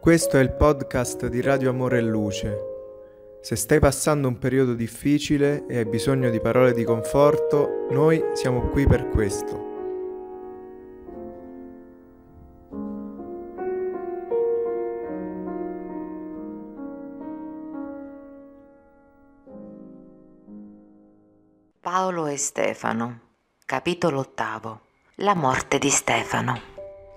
Questo è il podcast di Radio Amore e Luce. Se stai passando un periodo difficile e hai bisogno di parole di conforto, noi siamo qui per questo. Paolo e Stefano, capitolo ottavo. La morte di Stefano.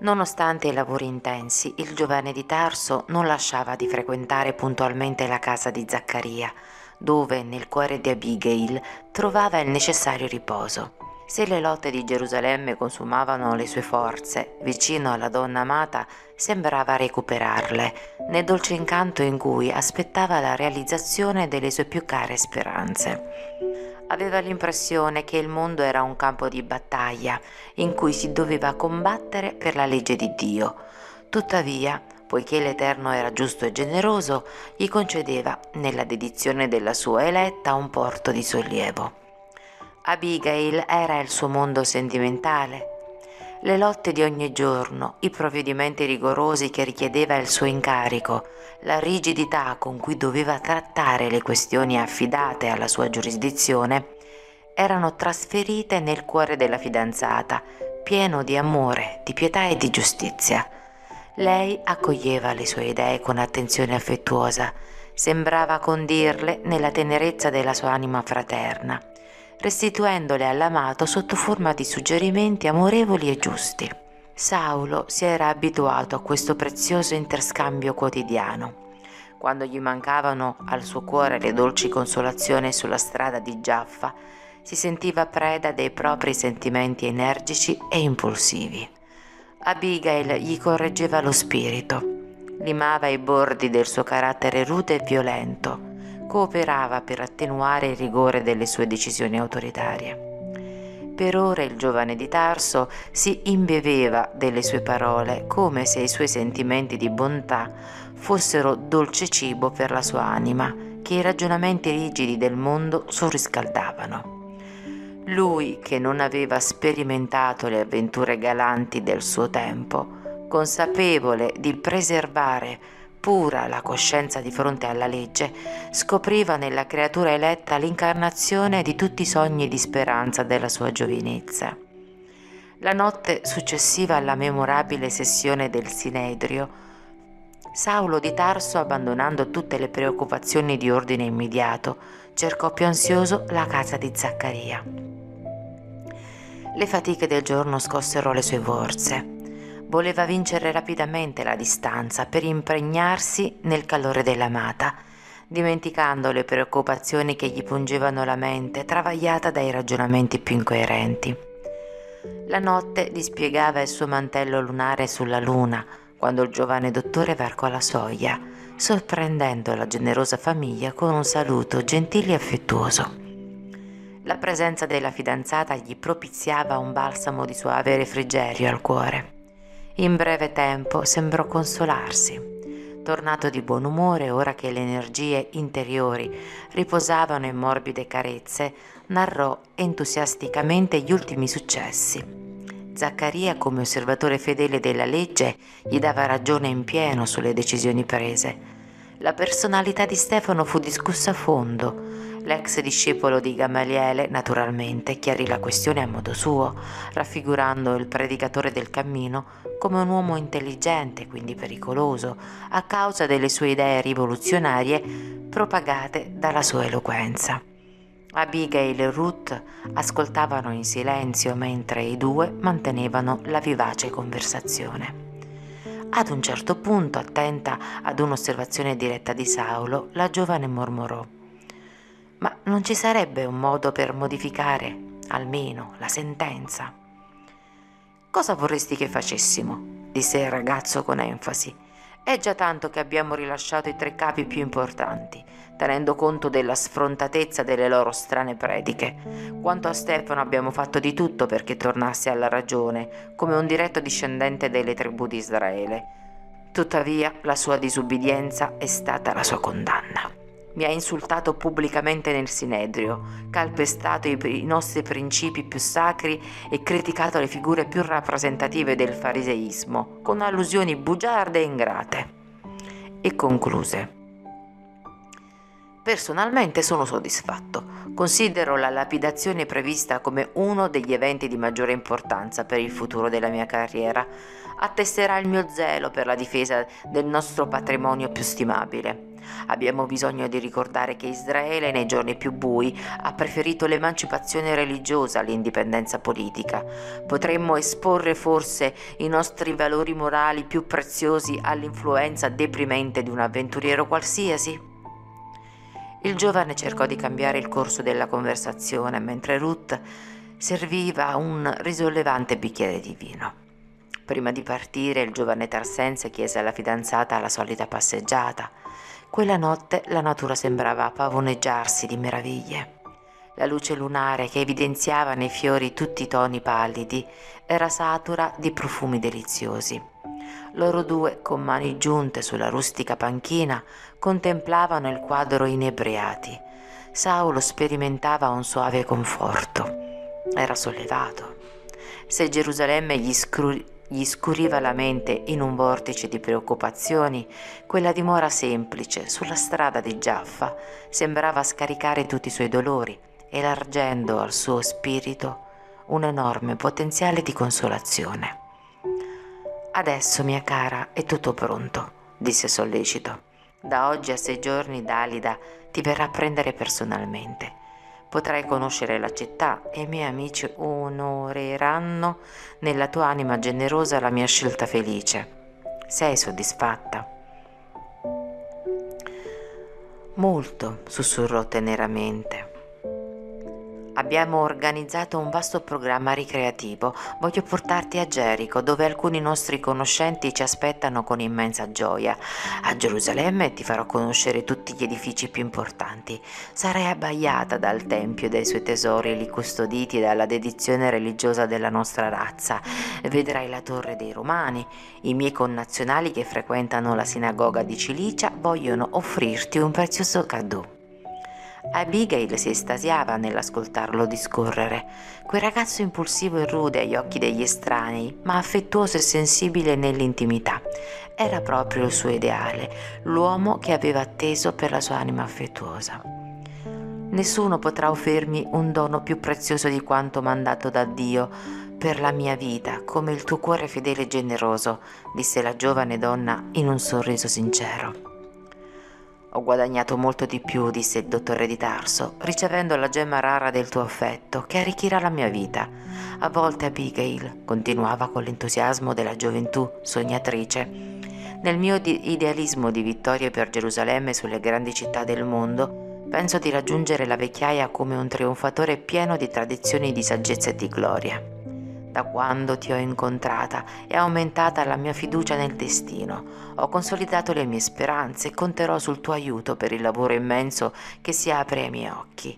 Nonostante i lavori intensi, il giovane di Tarso non lasciava di frequentare puntualmente la casa di Zaccaria, dove nel cuore di Abigail trovava il necessario riposo. Se le lotte di Gerusalemme consumavano le sue forze, vicino alla donna amata sembrava recuperarle, nel dolce incanto in cui aspettava la realizzazione delle sue più care speranze aveva l'impressione che il mondo era un campo di battaglia in cui si doveva combattere per la legge di Dio. Tuttavia, poiché l'Eterno era giusto e generoso, gli concedeva nella dedizione della sua eletta un porto di sollievo. Abigail era il suo mondo sentimentale, le lotte di ogni giorno, i provvedimenti rigorosi che richiedeva il suo incarico, la rigidità con cui doveva trattare le questioni affidate alla sua giurisdizione, erano trasferite nel cuore della fidanzata, pieno di amore, di pietà e di giustizia. Lei accoglieva le sue idee con attenzione affettuosa, sembrava condirle nella tenerezza della sua anima fraterna restituendole all'amato sotto forma di suggerimenti amorevoli e giusti. Saulo si era abituato a questo prezioso interscambio quotidiano. Quando gli mancavano al suo cuore le dolci consolazioni sulla strada di Giaffa, si sentiva preda dei propri sentimenti energici e impulsivi. Abigail gli correggeva lo spirito, limava i bordi del suo carattere rude e violento, cooperava per attenuare il rigore delle sue decisioni autoritarie. Per ora il giovane di Tarso si imbeveva delle sue parole come se i suoi sentimenti di bontà fossero dolce cibo per la sua anima, che i ragionamenti rigidi del mondo surriscaldavano. Lui che non aveva sperimentato le avventure galanti del suo tempo, consapevole di preservare pura la coscienza di fronte alla legge, scopriva nella creatura eletta l'incarnazione di tutti i sogni di speranza della sua giovinezza. La notte successiva alla memorabile sessione del Sinedrio, Saulo di Tarso, abbandonando tutte le preoccupazioni di ordine immediato, cercò più ansioso la casa di Zaccaria. Le fatiche del giorno scossero le sue forze voleva vincere rapidamente la distanza per impregnarsi nel calore dell'amata, dimenticando le preoccupazioni che gli pungevano la mente, travagliata dai ragionamenti più incoerenti. La notte dispiegava il suo mantello lunare sulla luna quando il giovane dottore varcò la soglia, sorprendendo la generosa famiglia con un saluto gentile e affettuoso. La presenza della fidanzata gli propiziava un balsamo di suave refrigerio al cuore. In breve tempo sembrò consolarsi. Tornato di buon umore, ora che le energie interiori riposavano in morbide carezze, narrò entusiasticamente gli ultimi successi. Zaccaria, come osservatore fedele della legge, gli dava ragione in pieno sulle decisioni prese. La personalità di Stefano fu discussa a fondo, L'ex discepolo di Gamaliele, naturalmente, chiarì la questione a modo suo, raffigurando il predicatore del cammino come un uomo intelligente, quindi pericoloso, a causa delle sue idee rivoluzionarie propagate dalla sua eloquenza. Abigail e Ruth ascoltavano in silenzio mentre i due mantenevano la vivace conversazione. Ad un certo punto, attenta ad un'osservazione diretta di Saulo, la giovane mormorò ma non ci sarebbe un modo per modificare, almeno, la sentenza? Cosa vorresti che facessimo? disse il ragazzo con enfasi. È già tanto che abbiamo rilasciato i tre capi più importanti, tenendo conto della sfrontatezza delle loro strane prediche. Quanto a Stefano abbiamo fatto di tutto perché tornasse alla ragione, come un diretto discendente delle tribù di Israele. Tuttavia la sua disubbidienza è stata la sua condanna. Mi ha insultato pubblicamente nel Sinedrio, calpestato i, i nostri principi più sacri e criticato le figure più rappresentative del fariseismo, con allusioni bugiarde e ingrate. e concluse. Personalmente sono soddisfatto. Considero la lapidazione prevista come uno degli eventi di maggiore importanza per il futuro della mia carriera. Attesterà il mio zelo per la difesa del nostro patrimonio più stimabile. Abbiamo bisogno di ricordare che Israele nei giorni più bui ha preferito l'emancipazione religiosa all'indipendenza politica. Potremmo esporre forse i nostri valori morali più preziosi all'influenza deprimente di un avventuriero qualsiasi? Il giovane cercò di cambiare il corso della conversazione mentre Ruth serviva un risollevante bicchiere di vino. Prima di partire il giovane Tarsense chiese alla fidanzata la solita passeggiata. Quella notte la natura sembrava pavoneggiarsi di meraviglie. La luce lunare che evidenziava nei fiori tutti i toni pallidi era satura di profumi deliziosi. Loro due, con mani giunte sulla rustica panchina, contemplavano il quadro inebriati. Saulo sperimentava un suave conforto. Era sollevato. Se Gerusalemme gli, scru- gli scuriva la mente in un vortice di preoccupazioni, quella dimora semplice sulla strada di Giaffa sembrava scaricare tutti i suoi dolori, elargendo al suo spirito un enorme potenziale di consolazione. Adesso, mia cara, è tutto pronto, disse sollecito. Da oggi a sei giorni Dalida ti verrà a prendere personalmente. Potrai conoscere la città e i miei amici onoreranno nella tua anima generosa la mia scelta felice. Sei soddisfatta? Molto, sussurrò teneramente. Abbiamo organizzato un vasto programma ricreativo. Voglio portarti a Gerico, dove alcuni nostri conoscenti ci aspettano con immensa gioia. A Gerusalemme ti farò conoscere tutti gli edifici più importanti. Sarai abbagliata dal Tempio e dai suoi tesori lì custoditi dalla dedizione religiosa della nostra razza. Vedrai la Torre dei Romani. I miei connazionali che frequentano la sinagoga di Cilicia vogliono offrirti un prezioso cadeau. Abigail si estasiava nell'ascoltarlo discorrere. Quel ragazzo impulsivo e rude agli occhi degli estranei, ma affettuoso e sensibile nell'intimità. Era proprio il suo ideale, l'uomo che aveva atteso per la sua anima affettuosa. Nessuno potrà offrirmi un dono più prezioso di quanto mandato da Dio per la mia vita, come il tuo cuore fedele e generoso, disse la giovane donna in un sorriso sincero. Ho guadagnato molto di più, disse il dottore di Tarso, ricevendo la gemma rara del tuo affetto, che arricchirà la mia vita. A volte Abigail, continuava con l'entusiasmo della gioventù sognatrice, nel mio idealismo di vittorie per Gerusalemme sulle grandi città del mondo, penso di raggiungere la vecchiaia come un trionfatore pieno di tradizioni di saggezza e di gloria. Da quando ti ho incontrata è aumentata la mia fiducia nel destino. Ho consolidato le mie speranze e conterò sul tuo aiuto per il lavoro immenso che si apre ai miei occhi.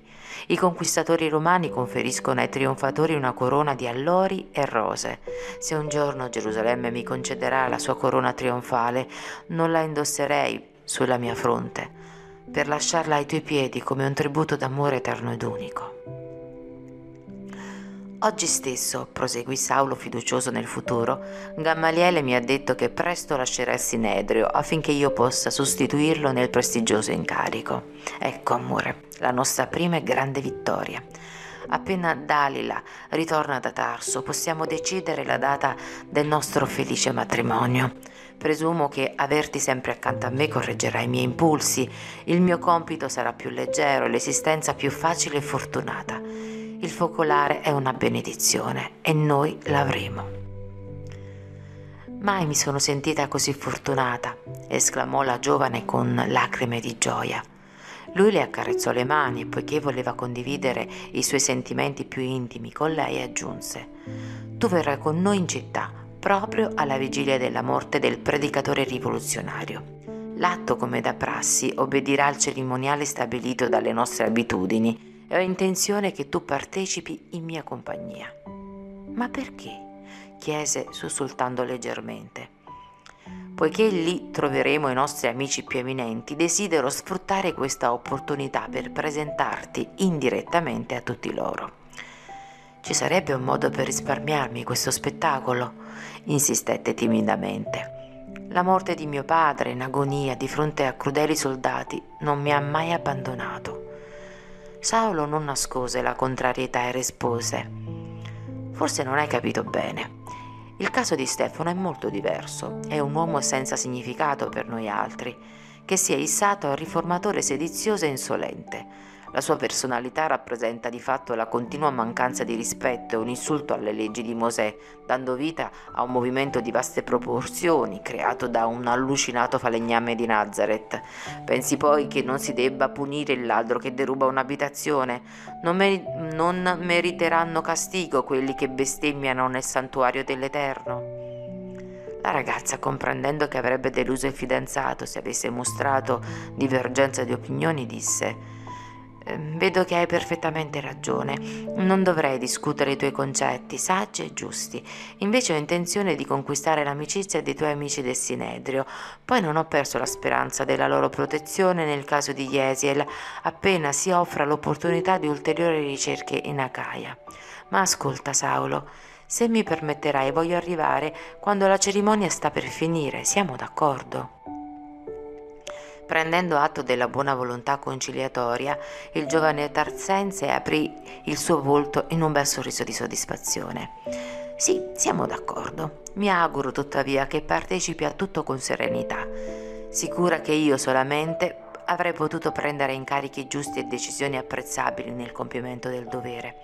I conquistatori romani conferiscono ai trionfatori una corona di allori e rose. Se un giorno Gerusalemme mi concederà la sua corona trionfale, non la indosserei sulla mia fronte, per lasciarla ai tuoi piedi come un tributo d'amore eterno ed unico. Oggi stesso, proseguì Saulo fiducioso nel futuro, Gammaliele mi ha detto che presto lascerà il Sinedrio affinché io possa sostituirlo nel prestigioso incarico. Ecco, amore, la nostra prima e grande vittoria. Appena Dalila ritorna da Tarso, possiamo decidere la data del nostro felice matrimonio. Presumo che averti sempre accanto a me correggerà i miei impulsi, il mio compito sarà più leggero, l'esistenza più facile e fortunata. Il focolare è una benedizione e noi l'avremo. Mai mi sono sentita così fortunata, esclamò la giovane con lacrime di gioia. Lui le accarezzò le mani e poiché voleva condividere i suoi sentimenti più intimi con lei aggiunse Tu verrai con noi in città proprio alla vigilia della morte del predicatore rivoluzionario. L'atto, come da prassi, obbedirà al cerimoniale stabilito dalle nostre abitudini e ho intenzione che tu partecipi in mia compagnia. Ma perché? chiese sussultando leggermente. Poiché lì troveremo i nostri amici più eminenti, desidero sfruttare questa opportunità per presentarti indirettamente a tutti loro. Ci sarebbe un modo per risparmiarmi questo spettacolo? insistette timidamente. La morte di mio padre in agonia di fronte a crudeli soldati non mi ha mai abbandonato. Saulo non nascose la contrarietà e rispose: Forse non hai capito bene. Il caso di Stefano è molto diverso, è un uomo senza significato per noi altri, che si è issato a riformatore sedizioso e insolente la sua personalità rappresenta di fatto la continua mancanza di rispetto e un insulto alle leggi di Mosè, dando vita a un movimento di vaste proporzioni creato da un allucinato falegname di Nazareth. Pensi poi che non si debba punire il ladro che deruba un'abitazione? Non, meri- non meriteranno castigo quelli che bestemmiano nel santuario dell'Eterno? La ragazza, comprendendo che avrebbe deluso il fidanzato se avesse mostrato divergenza di opinioni, disse vedo che hai perfettamente ragione. Non dovrei discutere i tuoi concetti, saggi e giusti. Invece ho intenzione di conquistare l'amicizia dei tuoi amici del Sinedrio. Poi non ho perso la speranza della loro protezione nel caso di Jesiel, appena si offra l'opportunità di ulteriori ricerche in Acaia. Ma ascolta, Saulo. Se mi permetterai, voglio arrivare quando la cerimonia sta per finire. Siamo d'accordo? Prendendo atto della buona volontà conciliatoria, il giovane tarsense aprì il suo volto in un bel sorriso di soddisfazione. Sì, siamo d'accordo. Mi auguro tuttavia che partecipi a tutto con serenità, sicura che io solamente avrei potuto prendere incarichi giusti e decisioni apprezzabili nel compimento del dovere.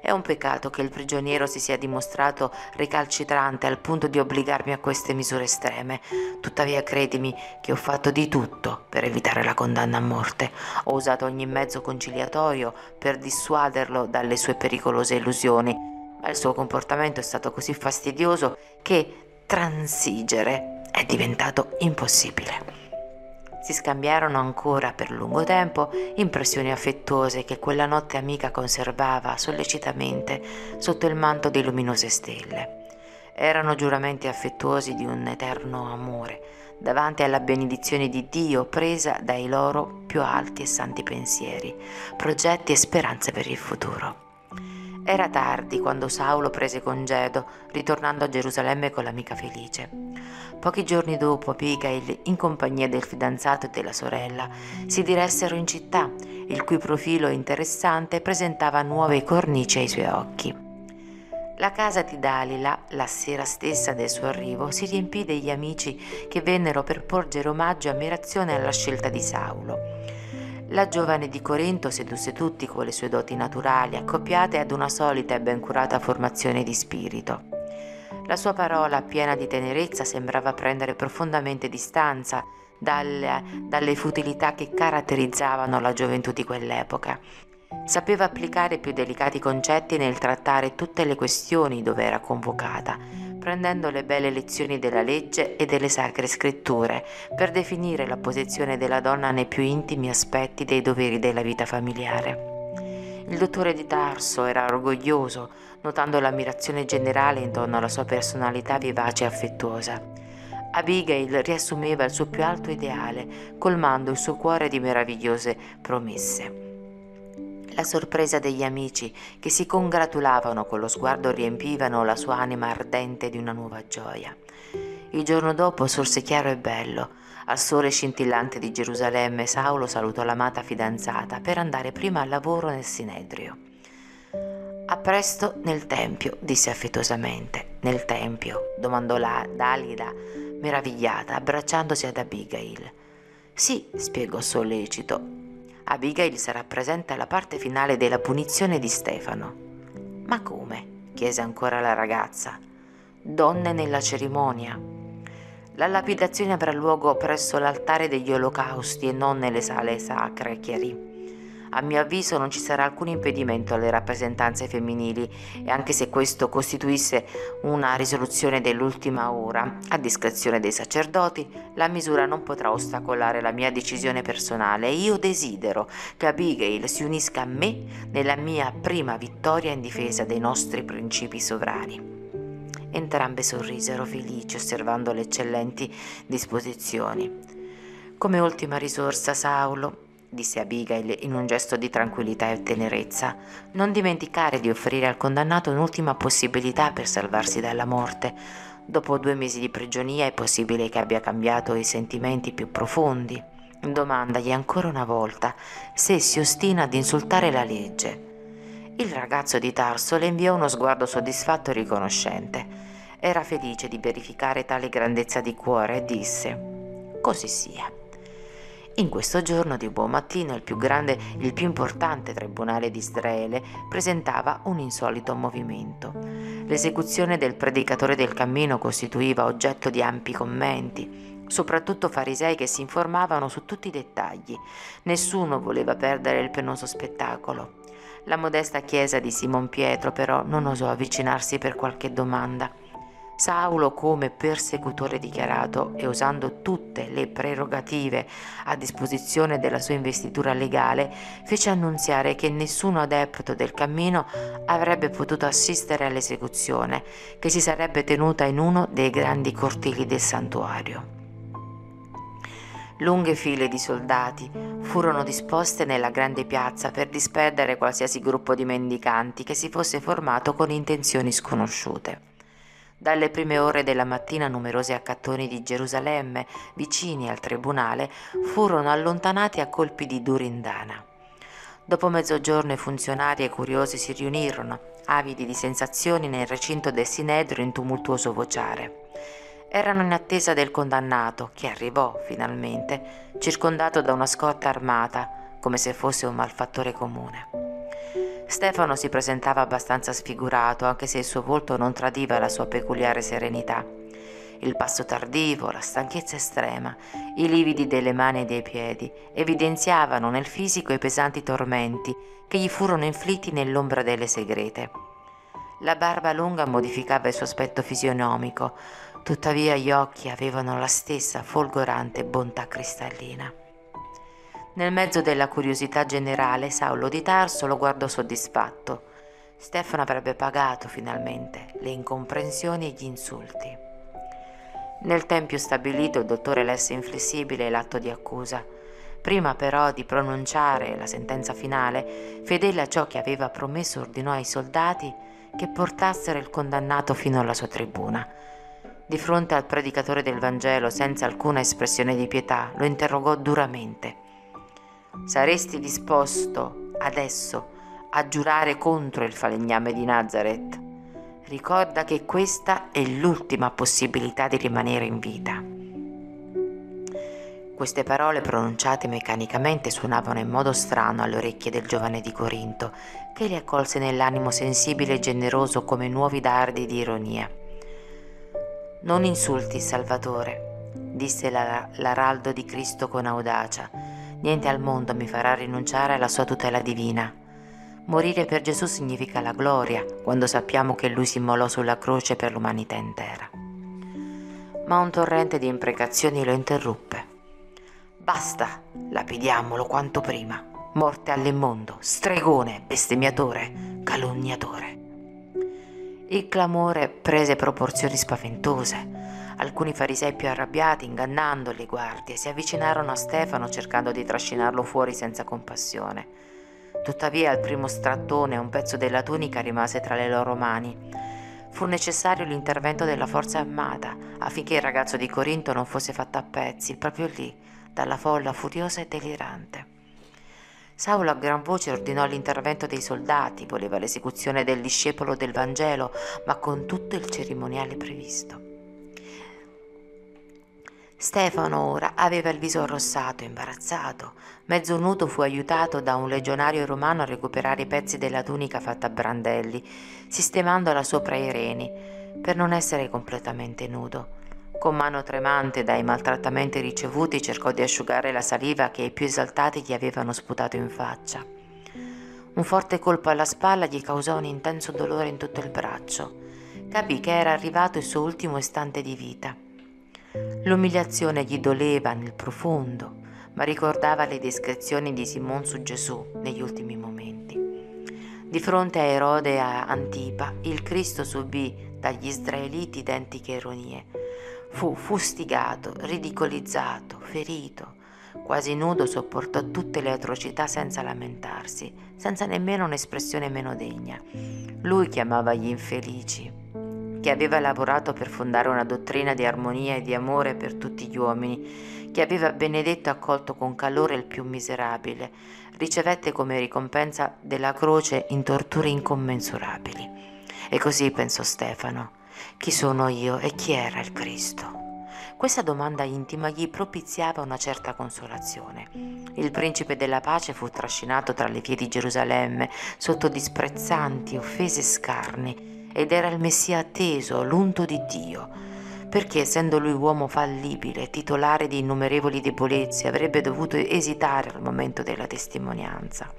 È un peccato che il prigioniero si sia dimostrato recalcitrante al punto di obbligarmi a queste misure estreme. Tuttavia credimi che ho fatto di tutto per evitare la condanna a morte. Ho usato ogni mezzo conciliatorio per dissuaderlo dalle sue pericolose illusioni, ma il suo comportamento è stato così fastidioso che transigere è diventato impossibile. Si scambiarono ancora per lungo tempo impressioni affettuose che quella notte amica conservava sollecitamente sotto il manto di luminose stelle. Erano giuramenti affettuosi di un eterno amore, davanti alla benedizione di Dio presa dai loro più alti e santi pensieri, progetti e speranze per il futuro. Era tardi quando Saulo prese congedo, ritornando a Gerusalemme con l'amica felice. Pochi giorni dopo Abigail, in compagnia del fidanzato e della sorella, si diressero in città, il cui profilo interessante presentava nuove cornici ai suoi occhi. La casa di Dalila, la sera stessa del suo arrivo, si riempì degli amici che vennero per porgere omaggio e ammirazione alla scelta di Saulo. La giovane di Corinto sedusse tutti con le sue doti naturali, accoppiate ad una solita e ben curata formazione di spirito. La sua parola, piena di tenerezza, sembrava prendere profondamente distanza dalle, dalle futilità che caratterizzavano la gioventù di quell'epoca. Sapeva applicare più delicati concetti nel trattare tutte le questioni dove era convocata, prendendo le belle lezioni della legge e delle sacre scritture per definire la posizione della donna nei più intimi aspetti dei doveri della vita familiare. Il dottore di Tarso era orgoglioso, notando l'ammirazione generale intorno alla sua personalità vivace e affettuosa. Abigail riassumeva il suo più alto ideale, colmando il suo cuore di meravigliose promesse. La sorpresa degli amici che si congratulavano con lo sguardo riempivano la sua anima ardente di una nuova gioia. Il giorno dopo sorse chiaro e bello, al sole scintillante di Gerusalemme, Saulo salutò l'amata fidanzata per andare prima al lavoro nel Sinedrio. A presto nel tempio, disse affettuosamente. Nel tempio? domandò la Dalida, meravigliata, abbracciandosi ad Abigail. Sì, spiegò sollecito. Abigail sarà presente alla parte finale della punizione di Stefano. Ma come? chiese ancora la ragazza. Donne nella cerimonia. La lapidazione avrà luogo presso l'altare degli olocausti e non nelle sale sacre, chiarì. A mio avviso non ci sarà alcun impedimento alle rappresentanze femminili e anche se questo costituisse una risoluzione dell'ultima ora, a discrezione dei sacerdoti, la misura non potrà ostacolare la mia decisione personale io desidero che Abigail si unisca a me nella mia prima vittoria in difesa dei nostri principi sovrani. Entrambe sorrisero felici osservando le eccellenti disposizioni. Come ultima risorsa, Saulo, disse Abigail in un gesto di tranquillità e tenerezza, non dimenticare di offrire al condannato un'ultima possibilità per salvarsi dalla morte. Dopo due mesi di prigionia è possibile che abbia cambiato i sentimenti più profondi. Domandagli ancora una volta se si ostina ad insultare la legge. Il ragazzo di Tarso le inviò uno sguardo soddisfatto e riconoscente. Era felice di verificare tale grandezza di cuore e disse: Così sia. In questo giorno di buon mattino il più grande, il più importante tribunale di Israele presentava un insolito movimento. L'esecuzione del predicatore del cammino costituiva oggetto di ampi commenti, soprattutto farisei che si informavano su tutti i dettagli. Nessuno voleva perdere il penoso spettacolo. La modesta chiesa di Simon Pietro però non osò avvicinarsi per qualche domanda. Saulo, come persecutore dichiarato e usando tutte le prerogative a disposizione della sua investitura legale, fece annunziare che nessun adepto del cammino avrebbe potuto assistere all'esecuzione, che si sarebbe tenuta in uno dei grandi cortili del santuario. Lunghe file di soldati furono disposte nella grande piazza per disperdere qualsiasi gruppo di mendicanti che si fosse formato con intenzioni sconosciute. Dalle prime ore della mattina numerosi accattoni di Gerusalemme, vicini al tribunale, furono allontanati a colpi di durindana. Dopo mezzogiorno i funzionari e i curiosi si riunirono, avidi di sensazioni, nel recinto del Sinedro in tumultuoso vociare. Erano in attesa del condannato, che arrivò finalmente, circondato da una scorta armata, come se fosse un malfattore comune. Stefano si presentava abbastanza sfigurato, anche se il suo volto non tradiva la sua peculiare serenità. Il passo tardivo, la stanchezza estrema, i lividi delle mani e dei piedi evidenziavano nel fisico i pesanti tormenti che gli furono inflitti nell'ombra delle segrete. La barba lunga modificava il suo aspetto fisionomico, tuttavia gli occhi avevano la stessa folgorante bontà cristallina. Nel mezzo della curiosità generale, Saulo di Tarso lo guardò soddisfatto. Stefano avrebbe pagato finalmente le incomprensioni e gli insulti. Nel tempio stabilito il dottore lesse inflessibile l'atto di accusa. Prima però di pronunciare la sentenza finale, fedele a ciò che aveva promesso, ordinò ai soldati che portassero il condannato fino alla sua tribuna. Di fronte al predicatore del Vangelo, senza alcuna espressione di pietà, lo interrogò duramente. Saresti disposto adesso a giurare contro il falegname di Nazareth? Ricorda che questa è l'ultima possibilità di rimanere in vita. Queste parole pronunciate meccanicamente suonavano in modo strano alle orecchie del giovane di Corinto, che li accolse nell'animo sensibile e generoso come nuovi dardi di ironia. Non insulti Salvatore, disse l'araldo di Cristo con audacia Niente al mondo mi farà rinunciare alla sua tutela divina. Morire per Gesù significa la gloria, quando sappiamo che Lui si immolò sulla croce per l'umanità intera. Ma un torrente di imprecazioni lo interruppe. Basta, lapidiamolo quanto prima. Morte all'immondo, stregone, bestemmiatore, calunniatore. Il clamore prese proporzioni spaventose. Alcuni farisei più arrabbiati, ingannando le guardie, si avvicinarono a Stefano cercando di trascinarlo fuori senza compassione. Tuttavia al primo strattone un pezzo della tunica rimase tra le loro mani. Fu necessario l'intervento della forza armata affinché il ragazzo di Corinto non fosse fatto a pezzi, proprio lì, dalla folla furiosa e delirante. Saulo a gran voce ordinò l'intervento dei soldati, voleva l'esecuzione del discepolo del Vangelo, ma con tutto il cerimoniale previsto. Stefano ora aveva il viso arrossato, imbarazzato. Mezzo nudo fu aiutato da un legionario romano a recuperare i pezzi della tunica fatta a brandelli, sistemandola sopra i reni, per non essere completamente nudo. Con mano tremante dai maltrattamenti ricevuti cercò di asciugare la saliva che i più esaltati gli avevano sputato in faccia. Un forte colpo alla spalla gli causò un intenso dolore in tutto il braccio. Capì che era arrivato il suo ultimo istante di vita. L'umiliazione gli doleva nel profondo, ma ricordava le descrizioni di Simon su Gesù negli ultimi momenti. Di fronte a Erode e a Antipa, il Cristo subì dagli israeliti identiche ironie. Fu fustigato, ridicolizzato, ferito. Quasi nudo sopportò tutte le atrocità senza lamentarsi, senza nemmeno un'espressione meno degna. Lui chiamava gli infelici che aveva lavorato per fondare una dottrina di armonia e di amore per tutti gli uomini, che aveva benedetto e accolto con calore il più miserabile, ricevette come ricompensa della croce in torture incommensurabili. E così pensò Stefano, chi sono io e chi era il Cristo? Questa domanda intima gli propiziava una certa consolazione. Il principe della pace fu trascinato tra le vie di Gerusalemme sotto disprezzanti, offese e scarni ed era il Messia atteso, l'unto di Dio. Perché, essendo lui uomo fallibile, titolare di innumerevoli debolezze, avrebbe dovuto esitare al momento della testimonianza?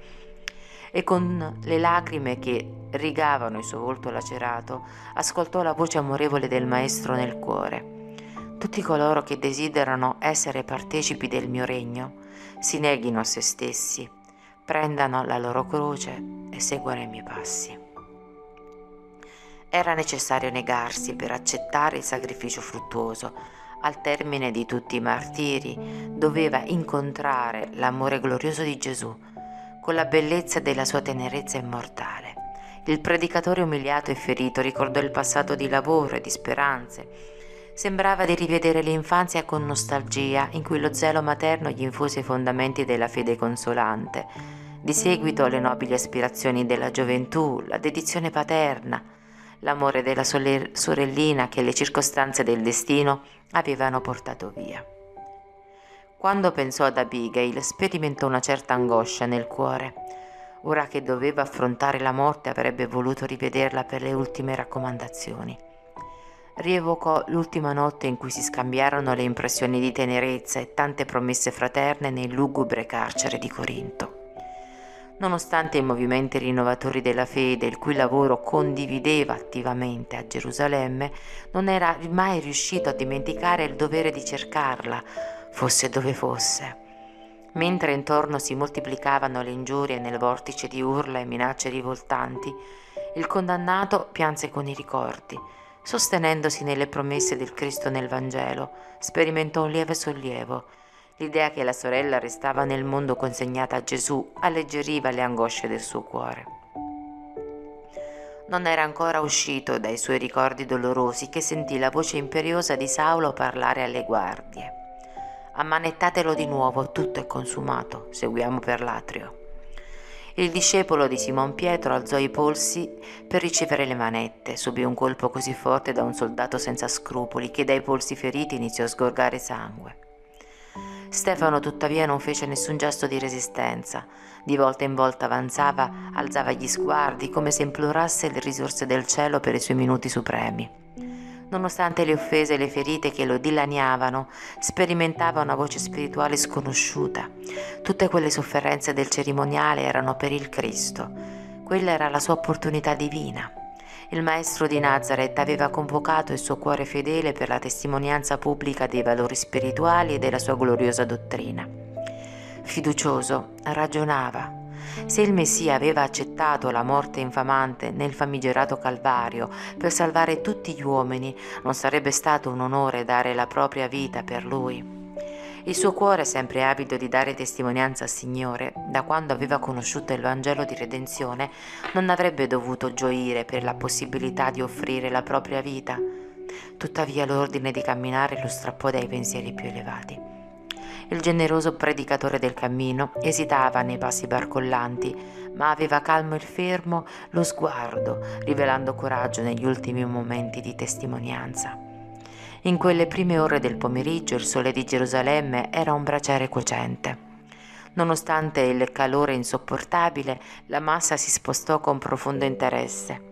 E con le lacrime che rigavano il suo volto lacerato, ascoltò la voce amorevole del Maestro nel cuore. Tutti coloro che desiderano essere partecipi del mio regno si neghino a se stessi, prendano la loro croce e seguano i miei passi. Era necessario negarsi per accettare il sacrificio fruttuoso. Al termine di tutti i martiri doveva incontrare l'amore glorioso di Gesù con la bellezza della sua tenerezza immortale. Il predicatore umiliato e ferito ricordò il passato di lavoro e di speranze Sembrava di rivedere l'infanzia con nostalgia in cui lo zelo materno gli infuse i fondamenti della fede consolante. Di seguito le nobili aspirazioni della gioventù, la dedizione paterna, l'amore della sorellina che le circostanze del destino avevano portato via. Quando pensò ad Abigail, sperimentò una certa angoscia nel cuore. Ora che doveva affrontare la morte avrebbe voluto rivederla per le ultime raccomandazioni rievocò l'ultima notte in cui si scambiarono le impressioni di tenerezza e tante promesse fraterne nel lugubre carcere di Corinto. Nonostante i movimenti rinnovatori della fede, il cui lavoro condivideva attivamente a Gerusalemme, non era mai riuscito a dimenticare il dovere di cercarla, fosse dove fosse. Mentre intorno si moltiplicavano le ingiurie nel vortice di urla e minacce rivoltanti, il condannato pianse con i ricordi, Sostenendosi nelle promesse del Cristo nel Vangelo, sperimentò un lieve sollievo. L'idea che la sorella restava nel mondo consegnata a Gesù alleggeriva le angosce del suo cuore. Non era ancora uscito dai suoi ricordi dolorosi che sentì la voce imperiosa di Saulo parlare alle guardie. Ammanettatelo di nuovo, tutto è consumato, seguiamo per l'atrio. Il discepolo di Simon Pietro alzò i polsi per ricevere le manette, subì un colpo così forte da un soldato senza scrupoli che dai polsi feriti iniziò a sgorgare sangue. Stefano tuttavia non fece nessun gesto di resistenza. Di volta in volta avanzava, alzava gli sguardi come se implorasse le risorse del cielo per i suoi minuti supremi nonostante le offese e le ferite che lo dilaniavano, sperimentava una voce spirituale sconosciuta. Tutte quelle sofferenze del cerimoniale erano per il Cristo. Quella era la sua opportunità divina. Il maestro di Nazareth aveva convocato il suo cuore fedele per la testimonianza pubblica dei valori spirituali e della sua gloriosa dottrina. Fiducioso, ragionava, se il Messia aveva accettato la morte infamante nel famigerato Calvario per salvare tutti gli uomini, non sarebbe stato un onore dare la propria vita per lui? Il suo cuore, sempre avido di dare testimonianza al Signore, da quando aveva conosciuto il Vangelo di redenzione, non avrebbe dovuto gioire per la possibilità di offrire la propria vita. Tuttavia l'ordine di camminare lo strappò dai pensieri più elevati. Il generoso predicatore del cammino esitava nei passi barcollanti, ma aveva calmo e fermo lo sguardo, rivelando coraggio negli ultimi momenti di testimonianza. In quelle prime ore del pomeriggio il sole di Gerusalemme era un braciere cocente. Nonostante il calore insopportabile, la massa si spostò con profondo interesse.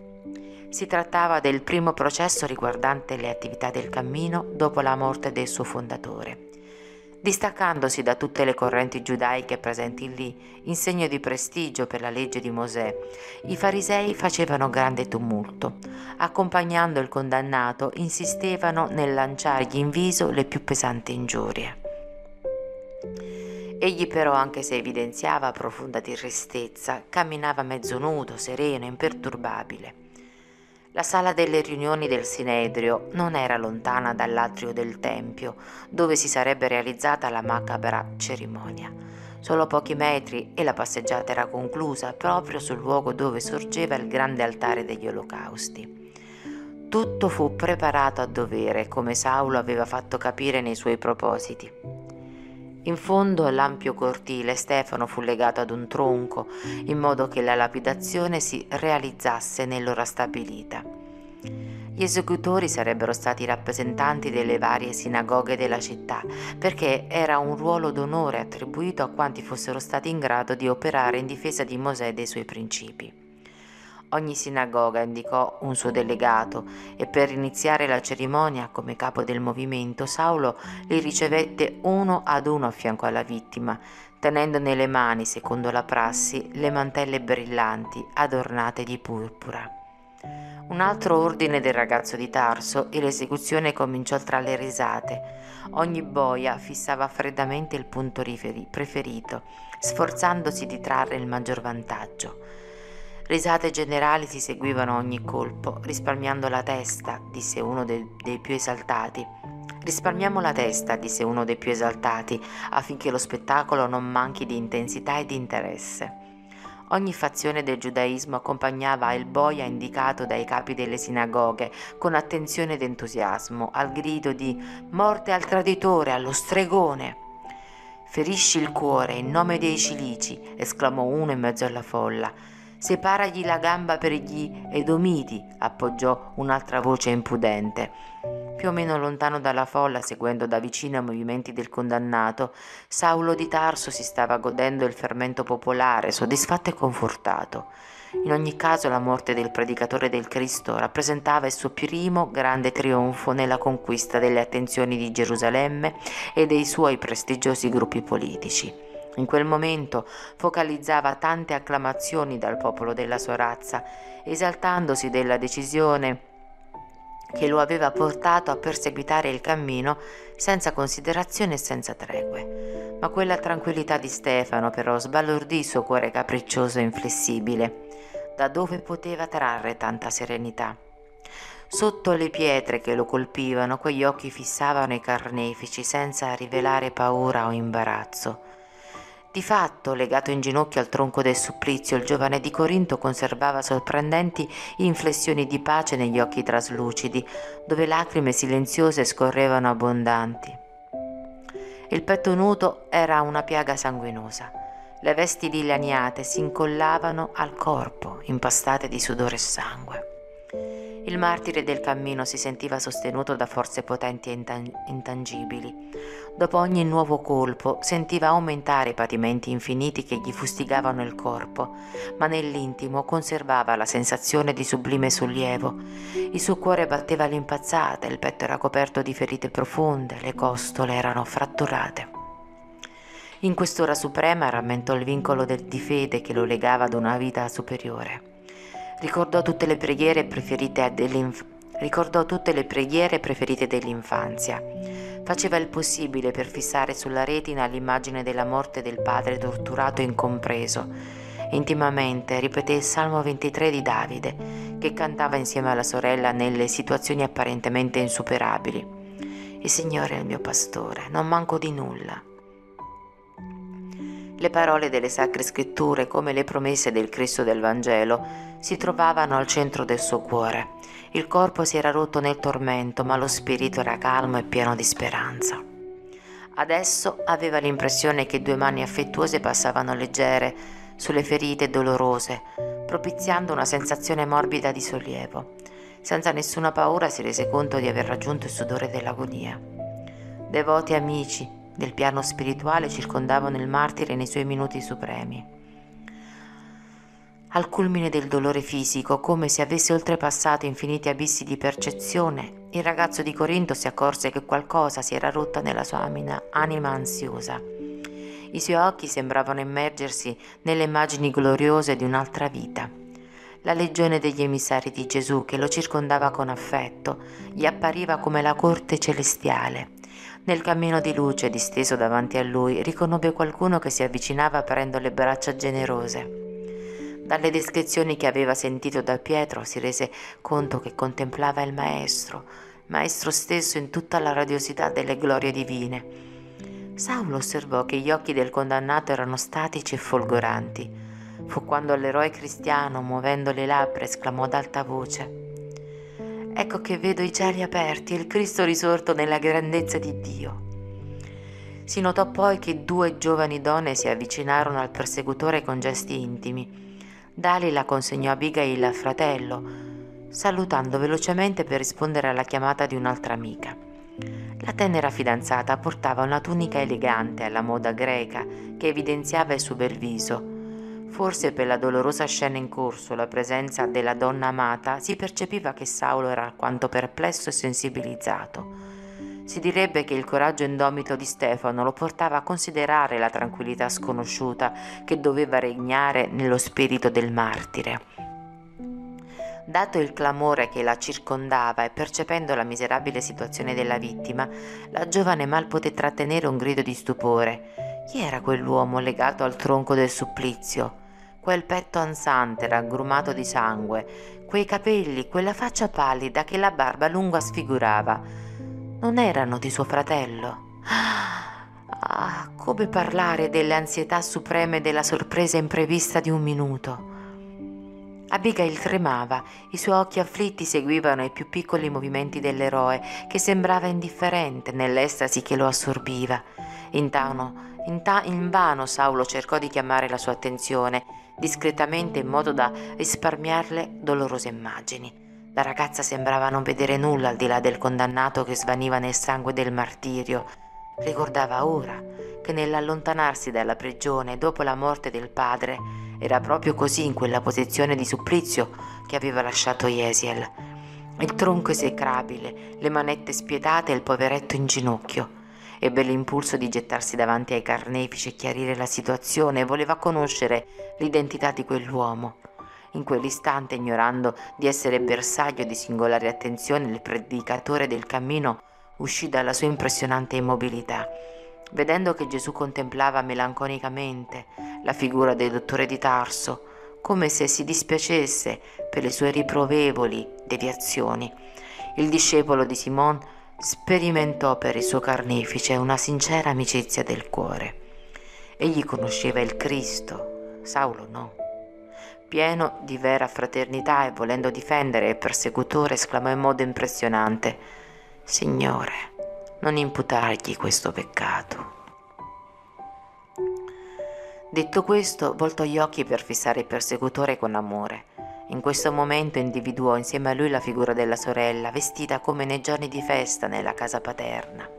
Si trattava del primo processo riguardante le attività del cammino dopo la morte del suo fondatore distaccandosi da tutte le correnti giudaiche presenti lì, in segno di prestigio per la legge di Mosè. I farisei facevano grande tumulto. Accompagnando il condannato, insistevano nel lanciargli in viso le più pesanti ingiurie. Egli però, anche se evidenziava profonda tristezza, camminava mezzo nudo, sereno, imperturbabile. La sala delle riunioni del Sinedrio non era lontana dall'atrio del Tempio, dove si sarebbe realizzata la macabra cerimonia. Solo pochi metri e la passeggiata era conclusa proprio sul luogo dove sorgeva il grande altare degli olocausti. Tutto fu preparato a dovere, come Saulo aveva fatto capire nei suoi propositi. In fondo all'ampio cortile Stefano fu legato ad un tronco, in modo che la lapidazione si realizzasse nell'ora stabilita. Gli esecutori sarebbero stati rappresentanti delle varie sinagoghe della città, perché era un ruolo d'onore attribuito a quanti fossero stati in grado di operare in difesa di Mosè e dei suoi principi. Ogni sinagoga indicò un suo delegato e per iniziare la cerimonia, come capo del movimento, Saulo li ricevette uno ad uno a fianco alla vittima, tenendo nelle mani, secondo la prassi, le mantelle brillanti adornate di purpura. Un altro ordine del ragazzo di Tarso e l'esecuzione cominciò tra le risate. Ogni boia fissava freddamente il punto preferito, sforzandosi di trarre il maggior vantaggio. Risate generali si seguivano a ogni colpo, risparmiando la testa, disse uno de- dei più esaltati. Risparmiamo la testa, disse uno dei più esaltati, affinché lo spettacolo non manchi di intensità e di interesse. Ogni fazione del giudaismo accompagnava il boia indicato dai capi delle sinagoghe con attenzione ed entusiasmo, al grido di Morte al traditore, allo stregone. Ferisci il cuore in nome dei cilici, esclamò uno in mezzo alla folla. Separagli la gamba per gli Edomiti, appoggiò un'altra voce impudente. Più o meno lontano dalla folla, seguendo da vicino i movimenti del condannato, Saulo di Tarso si stava godendo il fermento popolare, soddisfatto e confortato. In ogni caso la morte del predicatore del Cristo rappresentava il suo primo grande trionfo nella conquista delle attenzioni di Gerusalemme e dei suoi prestigiosi gruppi politici. In quel momento focalizzava tante acclamazioni dal popolo della sua razza, esaltandosi della decisione che lo aveva portato a perseguitare il cammino senza considerazione e senza tregue. Ma quella tranquillità di Stefano però sbalordì il suo cuore capriccioso e inflessibile. Da dove poteva trarre tanta serenità? Sotto le pietre che lo colpivano, quegli occhi fissavano i carnefici senza rivelare paura o imbarazzo. Di fatto, legato in ginocchio al tronco del supplizio, il giovane di Corinto conservava sorprendenti inflessioni di pace negli occhi traslucidi, dove lacrime silenziose scorrevano abbondanti. Il petto nudo era una piaga sanguinosa. Le vesti dilaniate si incollavano al corpo, impastate di sudore e sangue. Il martire del cammino si sentiva sostenuto da forze potenti e intangibili. Dopo ogni nuovo colpo sentiva aumentare i patimenti infiniti che gli fustigavano il corpo, ma nell'intimo conservava la sensazione di sublime sollievo. Il suo cuore batteva all'impazzata, il petto era coperto di ferite profonde, le costole erano fratturate. In quest'ora suprema rammentò il vincolo di fede che lo legava ad una vita superiore. Ricordò tutte le preghiere preferite dell'infanzia Faceva il possibile per fissare sulla retina l'immagine della morte del padre torturato e incompreso. Intimamente ripeté il Salmo 23 di Davide, che cantava insieme alla sorella nelle situazioni apparentemente insuperabili. Il Signore è il mio pastore, non manco di nulla. Le parole delle sacre scritture, come le promesse del Cristo del Vangelo, si trovavano al centro del suo cuore. Il corpo si era rotto nel tormento, ma lo spirito era calmo e pieno di speranza. Adesso aveva l'impressione che due mani affettuose passavano leggere sulle ferite dolorose, propiziando una sensazione morbida di sollievo. Senza nessuna paura si rese conto di aver raggiunto il sudore dell'agonia. Devoti amici, del piano spirituale circondavano il martire nei suoi minuti supremi. Al culmine del dolore fisico, come se avesse oltrepassato infiniti abissi di percezione, il ragazzo di Corinto si accorse che qualcosa si era rotta nella sua anima ansiosa. I suoi occhi sembravano immergersi nelle immagini gloriose di un'altra vita. La legione degli emissari di Gesù che lo circondava con affetto gli appariva come la corte celestiale nel cammino di luce disteso davanti a lui riconobbe qualcuno che si avvicinava aprendo le braccia generose. Dalle descrizioni che aveva sentito da Pietro si rese conto che contemplava il Maestro, Maestro stesso in tutta la radiosità delle glorie divine. Saulo osservò che gli occhi del condannato erano statici e folgoranti. Fu quando l'eroe cristiano, muovendo le labbra, esclamò ad alta voce: ecco che vedo i cieli aperti e il Cristo risorto nella grandezza di Dio. Si notò poi che due giovani donne si avvicinarono al persecutore con gesti intimi. Dalila consegnò Abigail al fratello, salutando velocemente per rispondere alla chiamata di un'altra amica. La tenera fidanzata portava una tunica elegante alla moda greca che evidenziava il suo bel viso. Forse per la dolorosa scena in corso, la presenza della donna amata, si percepiva che Saulo era alquanto perplesso e sensibilizzato. Si direbbe che il coraggio indomito di Stefano lo portava a considerare la tranquillità sconosciuta che doveva regnare nello spirito del martire. Dato il clamore che la circondava e percependo la miserabile situazione della vittima, la giovane mal poté trattenere un grido di stupore. Chi era quell'uomo legato al tronco del supplizio? Quel petto ansante, raggrumato di sangue, quei capelli, quella faccia pallida che la barba lunga sfigurava. Non erano di suo fratello. Ah, come parlare delle ansietà supreme della sorpresa imprevista di un minuto. Abigail tremava, i suoi occhi afflitti seguivano i più piccoli movimenti dell'eroe, che sembrava indifferente nell'estasi che lo assorbiva. Intano, inta- invano Saulo cercò di chiamare la sua attenzione, discretamente in modo da risparmiarle dolorose immagini. La ragazza sembrava non vedere nulla al di là del condannato che svaniva nel sangue del martirio. Ricordava ora che nell'allontanarsi dalla prigione dopo la morte del padre era proprio così in quella posizione di supplizio che aveva lasciato Jesiel. Il tronco esecrabile, le manette spietate e il poveretto in ginocchio. Ebbe l'impulso di gettarsi davanti ai carnefici e chiarire la situazione, voleva conoscere l'identità di quell'uomo. In quell'istante, ignorando di essere bersaglio di singolare attenzione, il predicatore del cammino uscì dalla sua impressionante immobilità vedendo che Gesù contemplava melanconicamente la figura del dottore di Tarso, come se si dispiacesse per le sue riprovevoli deviazioni. Il discepolo di Simon sperimentò per il suo carnefice una sincera amicizia del cuore. Egli conosceva il Cristo, Saulo no. Pieno di vera fraternità e volendo difendere il persecutore, esclamò in modo impressionante, Signore, non imputargli questo peccato. Detto questo, voltò gli occhi per fissare il persecutore con amore. In questo momento individuò insieme a lui la figura della sorella, vestita come nei giorni di festa nella casa paterna.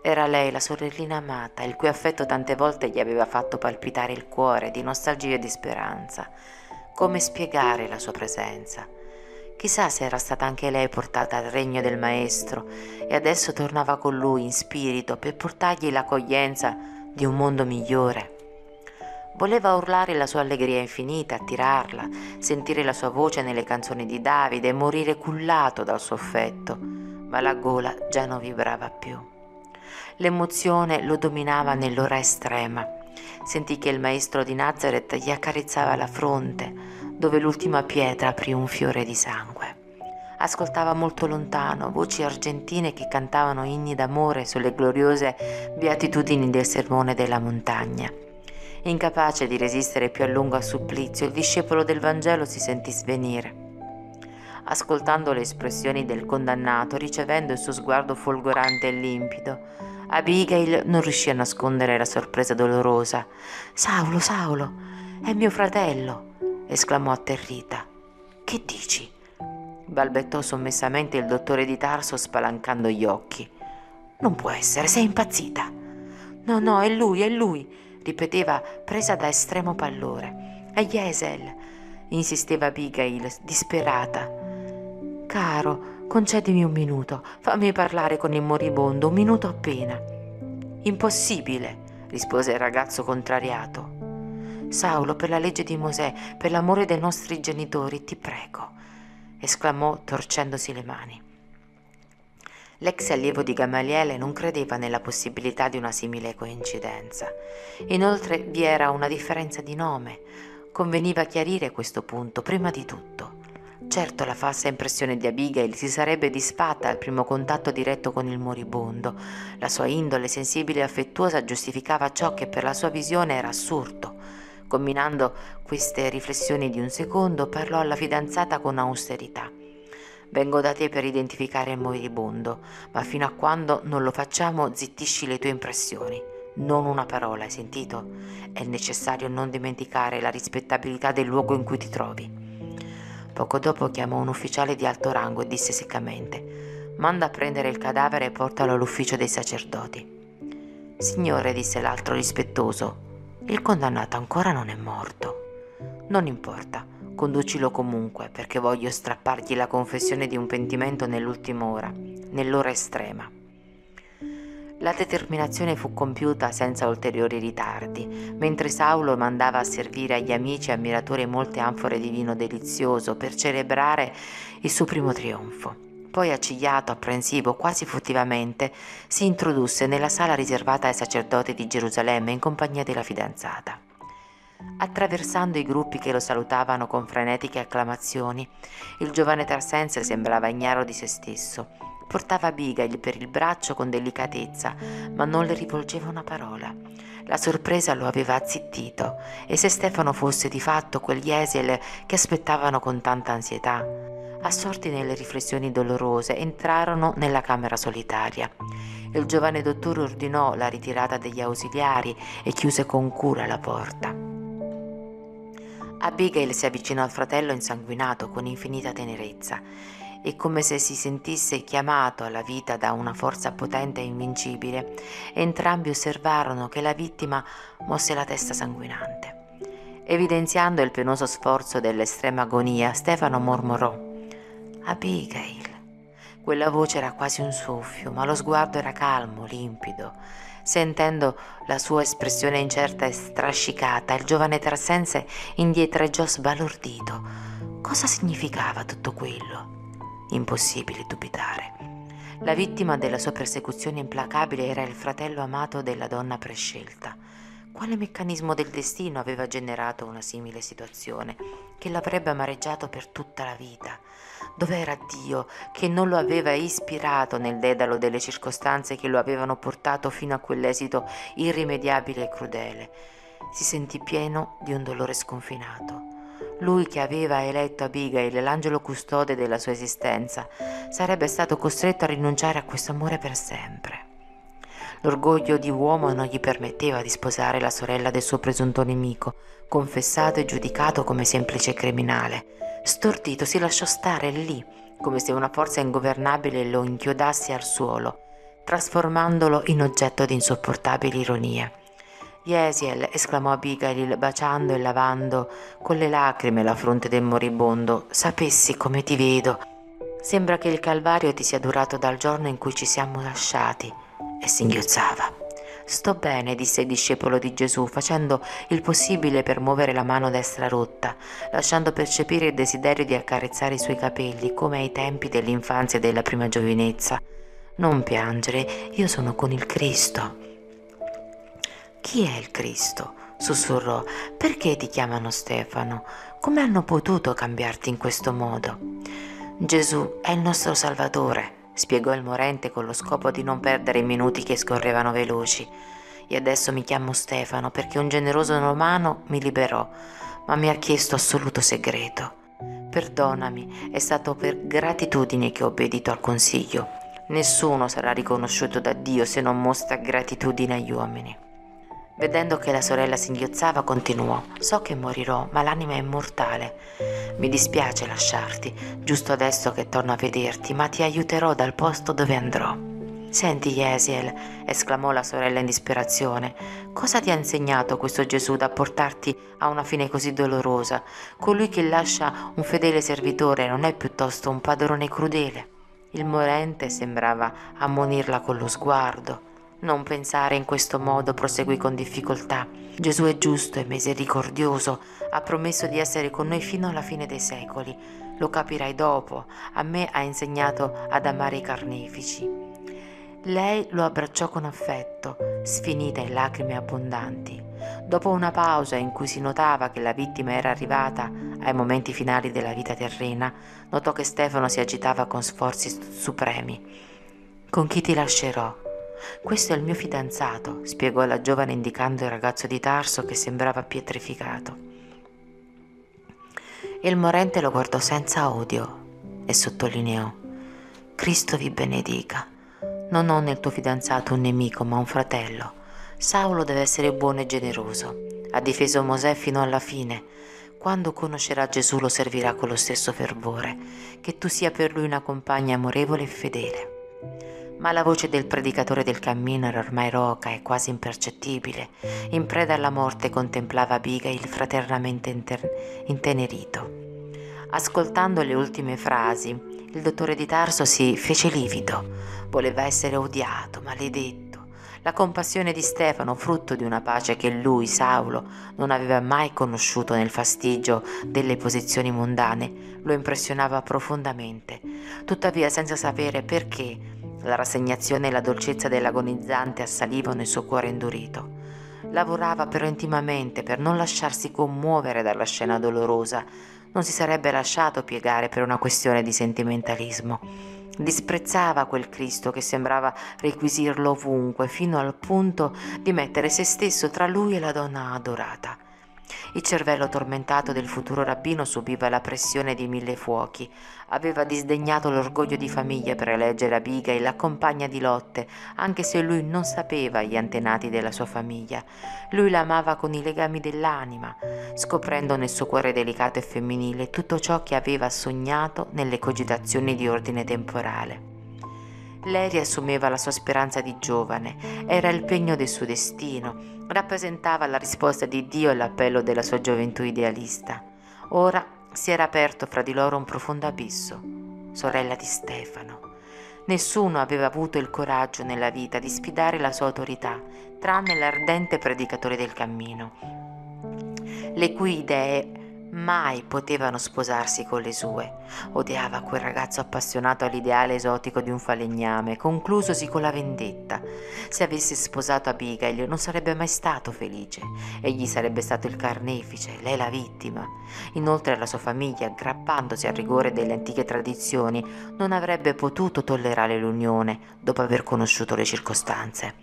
Era lei la sorellina amata, il cui affetto tante volte gli aveva fatto palpitare il cuore di nostalgia e di speranza. Come spiegare la sua presenza? Chissà se era stata anche lei portata al regno del Maestro e adesso tornava con lui in spirito per portargli l'accoglienza di un mondo migliore. Voleva urlare la sua allegria infinita, attirarla, sentire la sua voce nelle canzoni di Davide e morire cullato dal suo affetto, ma la gola già non vibrava più. L'emozione lo dominava nell'ora estrema. Sentì che il maestro di Nazareth gli accarezzava la fronte, dove l'ultima pietra aprì un fiore di sangue. Ascoltava molto lontano voci argentine che cantavano inni d'amore sulle gloriose beatitudini del sermone della montagna. Incapace di resistere più a lungo al supplizio, il discepolo del Vangelo si sentì svenire. Ascoltando le espressioni del condannato, ricevendo il suo sguardo folgorante e limpido, Abigail non riuscì a nascondere la sorpresa dolorosa. Saulo, Saulo, è mio fratello esclamò atterrita. Che dici? balbettò sommessamente il dottore di Tarso spalancando gli occhi. Non può essere, sei impazzita. No, no, è lui, è lui, ripeteva presa da estremo pallore. È Yesel, insisteva Abigail, disperata. Caro, concedimi un minuto, fammi parlare con il moribondo, un minuto appena. Impossibile, rispose il ragazzo contrariato. Saulo, per la legge di Mosè, per l'amore dei nostri genitori, ti prego, esclamò torcendosi le mani. L'ex allievo di Gamaliele non credeva nella possibilità di una simile coincidenza. Inoltre vi era una differenza di nome. Conveniva chiarire questo punto prima di tutto. Certo la falsa impressione di Abigail si sarebbe disfatta al primo contatto diretto con il moribondo. La sua indole sensibile e affettuosa giustificava ciò che per la sua visione era assurdo. Combinando queste riflessioni di un secondo, parlò alla fidanzata con austerità. Vengo da te per identificare il moribondo, ma fino a quando non lo facciamo zittisci le tue impressioni. Non una parola, hai sentito? È necessario non dimenticare la rispettabilità del luogo in cui ti trovi. Poco dopo chiamò un ufficiale di alto rango e disse seccamente: Manda a prendere il cadavere e portalo all'ufficio dei sacerdoti. Signore, disse l'altro rispettoso, il condannato ancora non è morto. Non importa, conducilo comunque perché voglio strappargli la confessione di un pentimento nell'ultima ora, nell'ora estrema. La determinazione fu compiuta senza ulteriori ritardi, mentre Saulo mandava a servire agli amici e ammiratori molte anfore di vino delizioso per celebrare il suo primo trionfo. Poi, accigliato, apprensivo, quasi furtivamente, si introdusse nella sala riservata ai sacerdoti di Gerusalemme in compagnia della fidanzata. Attraversando i gruppi che lo salutavano con frenetiche acclamazioni, il giovane Tarsense sembrava ignaro di se stesso. Portava Abigail per il braccio con delicatezza, ma non le rivolgeva una parola. La sorpresa lo aveva azzittito, e se Stefano fosse di fatto quegli Esiel che aspettavano con tanta ansietà, assorti nelle riflessioni dolorose, entrarono nella camera solitaria. Il giovane dottore ordinò la ritirata degli ausiliari e chiuse con cura la porta. Abigail si avvicinò al fratello insanguinato con infinita tenerezza e come se si sentisse chiamato alla vita da una forza potente e invincibile, entrambi osservarono che la vittima mosse la testa sanguinante. Evidenziando il penoso sforzo dell'estrema agonia, Stefano mormorò Abigail. Quella voce era quasi un soffio, ma lo sguardo era calmo, limpido. Sentendo la sua espressione incerta e strascicata, il giovane Trassense indietreggiò sbalordito. Cosa significava tutto quello? Impossibile dubitare. La vittima della sua persecuzione implacabile era il fratello amato della donna prescelta. Quale meccanismo del destino aveva generato una simile situazione che l'avrebbe amareggiato per tutta la vita? Dov'era Dio che non lo aveva ispirato nel dedalo delle circostanze che lo avevano portato fino a quell'esito irrimediabile e crudele? Si sentì pieno di un dolore sconfinato. Lui che aveva eletto Abigail, l'angelo custode della sua esistenza, sarebbe stato costretto a rinunciare a questo amore per sempre. L'orgoglio di uomo non gli permetteva di sposare la sorella del suo presunto nemico, confessato e giudicato come semplice criminale. Stordito si lasciò stare lì, come se una forza ingovernabile lo inchiodasse al suolo, trasformandolo in oggetto di insopportabili ironie. Yesiel, esclamò Abigail, baciando e lavando con le lacrime la fronte del moribondo, sapessi come ti vedo. Sembra che il calvario ti sia durato dal giorno in cui ci siamo lasciati. E singhiozzava. Sto bene, disse il discepolo di Gesù, facendo il possibile per muovere la mano destra rotta, lasciando percepire il desiderio di accarezzare i suoi capelli, come ai tempi dell'infanzia e della prima giovinezza. Non piangere, io sono con il Cristo. Chi è il Cristo? sussurrò. Perché ti chiamano Stefano? Come hanno potuto cambiarti in questo modo? Gesù è il nostro Salvatore spiegò il morente con lo scopo di non perdere i minuti che scorrevano veloci. E adesso mi chiamo Stefano perché un generoso romano mi liberò, ma mi ha chiesto assoluto segreto. Perdonami, è stato per gratitudine che ho obbedito al consiglio. Nessuno sarà riconosciuto da Dio se non mostra gratitudine agli uomini. Vedendo che la sorella singhiozzava, continuò: So che morirò, ma l'anima è immortale. Mi dispiace lasciarti, giusto adesso che torno a vederti, ma ti aiuterò dal posto dove andrò. Senti, Yesiel, esclamò la sorella in disperazione, cosa ti ha insegnato questo Gesù da portarti a una fine così dolorosa? Colui che lascia un fedele servitore non è piuttosto un padrone crudele? Il morente sembrava ammonirla con lo sguardo. Non pensare in questo modo, proseguì con difficoltà. Gesù è giusto e misericordioso, ha promesso di essere con noi fino alla fine dei secoli. Lo capirai dopo. A me ha insegnato ad amare i carnefici. Lei lo abbracciò con affetto, sfinita in lacrime abbondanti. Dopo una pausa in cui si notava che la vittima era arrivata ai momenti finali della vita terrena, notò che Stefano si agitava con sforzi supremi. Con chi ti lascerò? Questo è il mio fidanzato, spiegò la giovane indicando il ragazzo di Tarso che sembrava pietrificato. Il morente lo guardò senza odio. e sottolineò, Cristo vi benedica. Non ho nel tuo fidanzato un nemico, ma un fratello. Saulo deve essere buono e generoso. Ha difeso Mosè fino alla fine. Quando conoscerà Gesù lo servirà con lo stesso fervore. Che tu sia per lui una compagna amorevole e fedele ma la voce del predicatore del cammino era ormai roca e quasi impercettibile. In preda alla morte contemplava Abigail fraternamente inter- intenerito. Ascoltando le ultime frasi, il dottore di Tarso si fece livido. Voleva essere odiato, maledetto. La compassione di Stefano, frutto di una pace che lui, Saulo, non aveva mai conosciuto nel fastigio delle posizioni mondane, lo impressionava profondamente. Tuttavia, senza sapere perché, la rassegnazione e la dolcezza dell'agonizzante assalivano il suo cuore indurito. Lavorava però intimamente per non lasciarsi commuovere dalla scena dolorosa. Non si sarebbe lasciato piegare per una questione di sentimentalismo. Disprezzava quel Cristo che sembrava requisirlo ovunque, fino al punto di mettere se stesso tra lui e la donna adorata. Il cervello tormentato del futuro rabbino subiva la pressione di mille fuochi. Aveva disdegnato l'orgoglio di famiglia per eleggere Abigail la compagna di lotte, anche se lui non sapeva gli antenati della sua famiglia. Lui l'amava con i legami dell'anima, scoprendo nel suo cuore delicato e femminile tutto ciò che aveva sognato nelle cogitazioni di ordine temporale. Lei riassumeva la sua speranza di giovane, era il pegno del suo destino, rappresentava la risposta di Dio all'appello della sua gioventù idealista. Ora si era aperto fra di loro un profondo abisso, sorella di Stefano. Nessuno aveva avuto il coraggio nella vita di sfidare la sua autorità, tranne l'ardente predicatore del cammino, le cui idee mai potevano sposarsi con le sue. Odiava quel ragazzo appassionato all'ideale esotico di un falegname, conclusosi con la vendetta. Se avesse sposato Abigail non sarebbe mai stato felice. Egli sarebbe stato il carnefice, lei la vittima. Inoltre la sua famiglia, aggrappandosi al rigore delle antiche tradizioni, non avrebbe potuto tollerare l'unione dopo aver conosciuto le circostanze.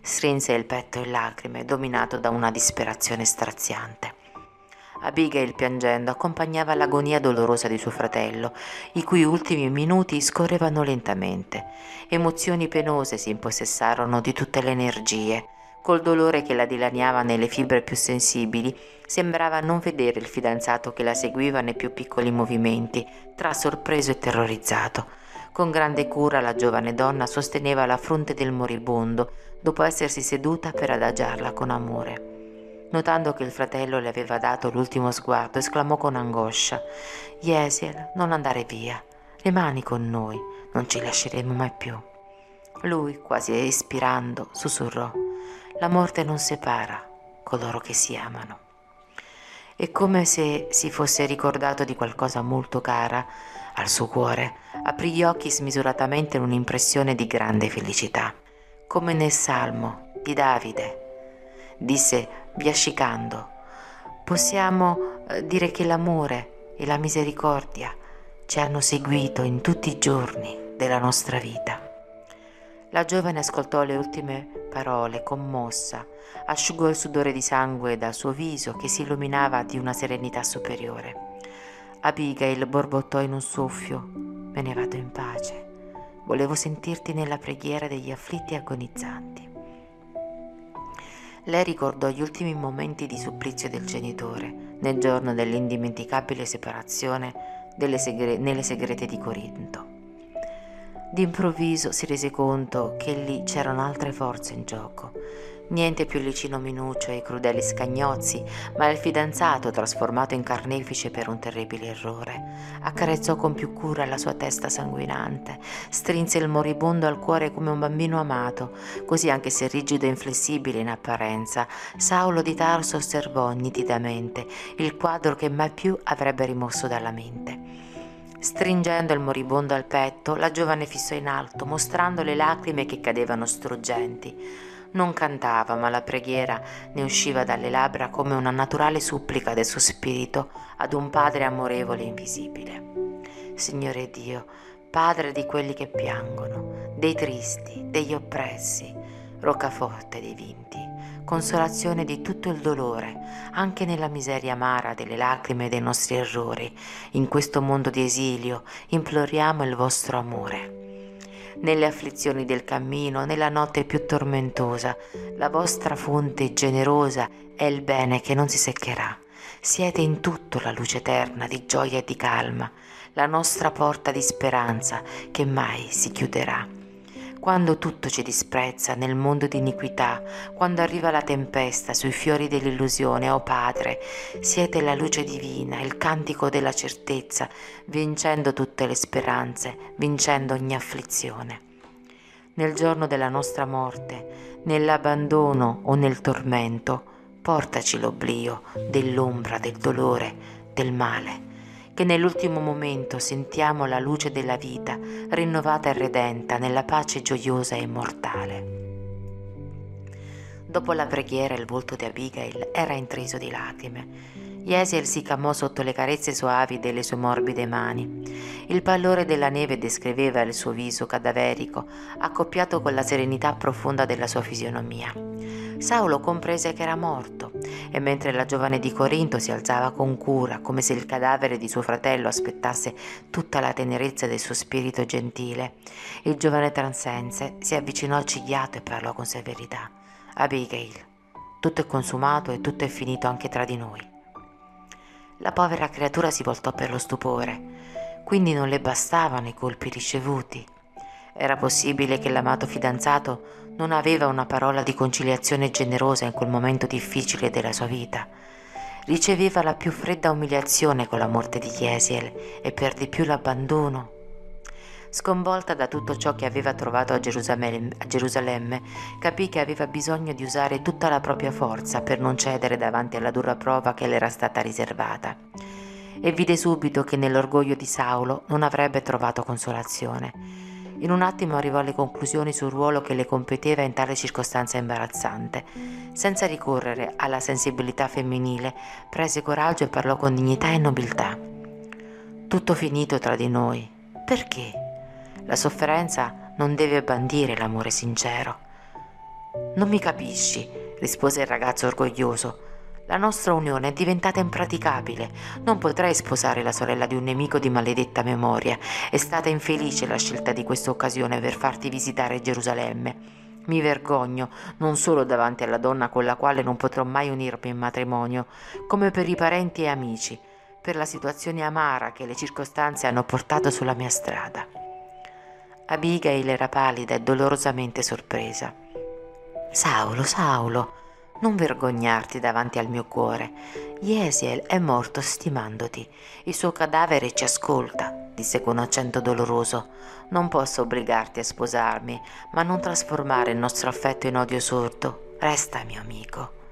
Strinse il petto in lacrime, dominato da una disperazione straziante. Abigail piangendo accompagnava l'agonia dolorosa di suo fratello, i cui ultimi minuti scorrevano lentamente. Emozioni penose si impossessarono di tutte le energie. Col dolore che la dilaniava nelle fibre più sensibili, sembrava non vedere il fidanzato che la seguiva nei più piccoli movimenti, tra sorpreso e terrorizzato. Con grande cura la giovane donna sosteneva la fronte del moribondo, dopo essersi seduta per adagiarla con amore. Notando che il fratello le aveva dato l'ultimo sguardo, esclamò con angoscia: Yesiel, non andare via, rimani con noi, non ci lasceremo mai più. Lui, quasi espirando, sussurrò: La morte non separa coloro che si amano. E come se si fosse ricordato di qualcosa molto cara al suo cuore, aprì gli occhi smisuratamente in un'impressione di grande felicità, come nel salmo di Davide. Disse biascicando. Possiamo eh, dire che l'amore e la misericordia ci hanno seguito in tutti i giorni della nostra vita. La giovane ascoltò le ultime parole commossa, asciugò il sudore di sangue dal suo viso che si illuminava di una serenità superiore. Abigail borbottò in un soffio: Me ne vado in pace. Volevo sentirti nella preghiera degli afflitti agonizzanti. Lei ricordò gli ultimi momenti di supplizio del genitore nel giorno dell'indimenticabile separazione segre- nelle segrete di Corinto. D'improvviso si rese conto che lì c'erano altre forze in gioco Niente più Licino Minuccio e i crudeli scagnozzi, ma il fidanzato trasformato in carnefice per un terribile errore. Accarezzò con più cura la sua testa sanguinante, strinse il moribondo al cuore come un bambino amato, così anche se rigido e inflessibile in apparenza, Saulo di Tarso osservò nitidamente il quadro che mai più avrebbe rimosso dalla mente. Stringendo il moribondo al petto, la giovane fissò in alto, mostrando le lacrime che cadevano struggenti. Non cantava, ma la preghiera ne usciva dalle labbra come una naturale supplica del suo spirito ad un Padre amorevole e invisibile. Signore Dio, Padre di quelli che piangono, dei tristi, degli oppressi, roccaforte dei vinti, consolazione di tutto il dolore, anche nella miseria amara delle lacrime e dei nostri errori. In questo mondo di esilio imploriamo il vostro amore. Nelle afflizioni del cammino, nella notte più tormentosa, la vostra fonte generosa è il bene che non si seccherà. Siete in tutto la luce eterna di gioia e di calma, la nostra porta di speranza che mai si chiuderà. Quando tutto ci disprezza nel mondo di iniquità, quando arriva la tempesta sui fiori dell'illusione, o oh Padre, siete la luce divina, il cantico della certezza, vincendo tutte le speranze, vincendo ogni afflizione. Nel giorno della nostra morte, nell'abbandono o nel tormento, portaci l'oblio dell'ombra, del dolore, del male, che nell'ultimo momento sentiamo la luce della vita rinnovata e redenta nella pace gioiosa e immortale. Dopo la preghiera il volto di Abigail era intriso di lacrime. Yesiel si camò sotto le carezze soavi delle sue morbide mani. Il pallore della neve descriveva il suo viso cadaverico, accoppiato con la serenità profonda della sua fisionomia. Saulo comprese che era morto e mentre la giovane di Corinto si alzava con cura, come se il cadavere di suo fratello aspettasse tutta la tenerezza del suo spirito gentile, il giovane transense si avvicinò accigliato e parlò con severità. Abigail, tutto è consumato e tutto è finito anche tra di noi. La povera creatura si voltò per lo stupore, quindi non le bastavano i colpi ricevuti. Era possibile che l'amato fidanzato non aveva una parola di conciliazione generosa in quel momento difficile della sua vita. Riceveva la più fredda umiliazione con la morte di Jesiel e per di più l'abbandono. Sconvolta da tutto ciò che aveva trovato a Gerusalemme, a Gerusalemme, capì che aveva bisogno di usare tutta la propria forza per non cedere davanti alla dura prova che le era stata riservata. E vide subito che nell'orgoglio di Saulo non avrebbe trovato consolazione in un attimo arrivò alle conclusioni sul ruolo che le competeva in tale circostanza imbarazzante. Senza ricorrere alla sensibilità femminile, prese coraggio e parlò con dignità e nobiltà. Tutto finito tra di noi. Perché? La sofferenza non deve bandire l'amore sincero. Non mi capisci, rispose il ragazzo orgoglioso. La nostra unione è diventata impraticabile. Non potrei sposare la sorella di un nemico di maledetta memoria. È stata infelice la scelta di questa occasione per farti visitare Gerusalemme. Mi vergogno non solo davanti alla donna con la quale non potrò mai unirmi in matrimonio, come per i parenti e amici, per la situazione amara che le circostanze hanno portato sulla mia strada. Abigail era pallida e dolorosamente sorpresa. Saulo, Saulo, non vergognarti davanti al mio cuore. Jesiel è morto stimandoti. Il suo cadavere ci ascolta, disse con accento doloroso. Non posso obbligarti a sposarmi, ma non trasformare il nostro affetto in odio sordo. Resta mio amico.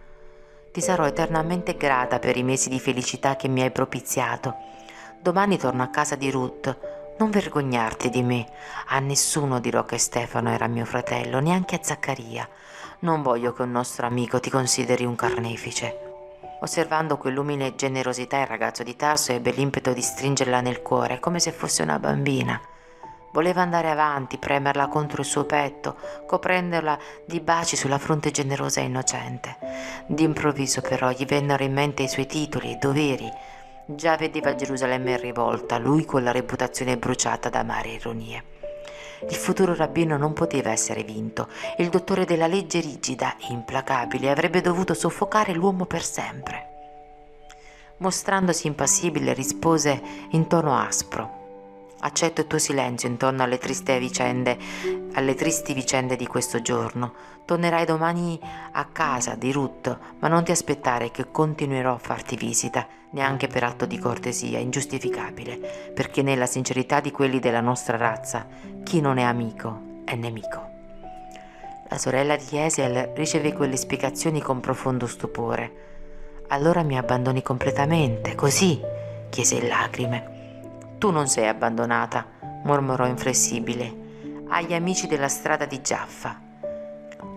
Ti sarò eternamente grata per i mesi di felicità che mi hai propiziato. Domani torno a casa di Ruth. Non vergognarti di me. A nessuno dirò che Stefano era mio fratello, neanche a Zaccaria. Non voglio che un nostro amico ti consideri un carnefice. Osservando quell'umile generosità, il ragazzo di Tarso ebbe l'impeto di stringerla nel cuore, come se fosse una bambina. Voleva andare avanti, premerla contro il suo petto, coprenderla di baci sulla fronte generosa e innocente. D'improvviso però gli vennero in mente i suoi titoli e doveri. Già vedeva Gerusalemme in rivolta, lui con la reputazione bruciata da amare ironie. Il futuro rabbino non poteva essere vinto. Il dottore della legge rigida e implacabile avrebbe dovuto soffocare l'uomo per sempre. Mostrandosi impassibile, rispose in tono aspro. Accetto il tuo silenzio intorno alle, vicende, alle tristi vicende di questo giorno. Tornerai domani a casa di Ruth, ma non ti aspettare che continuerò a farti visita, neanche per atto di cortesia ingiustificabile, perché nella sincerità di quelli della nostra razza, chi non è amico è nemico. La sorella di Esiel riceve quelle spiegazioni con profondo stupore. Allora mi abbandoni completamente, così? chiese in lacrime. Tu non sei abbandonata, mormorò inflessibile. Agli amici della strada di Giaffa.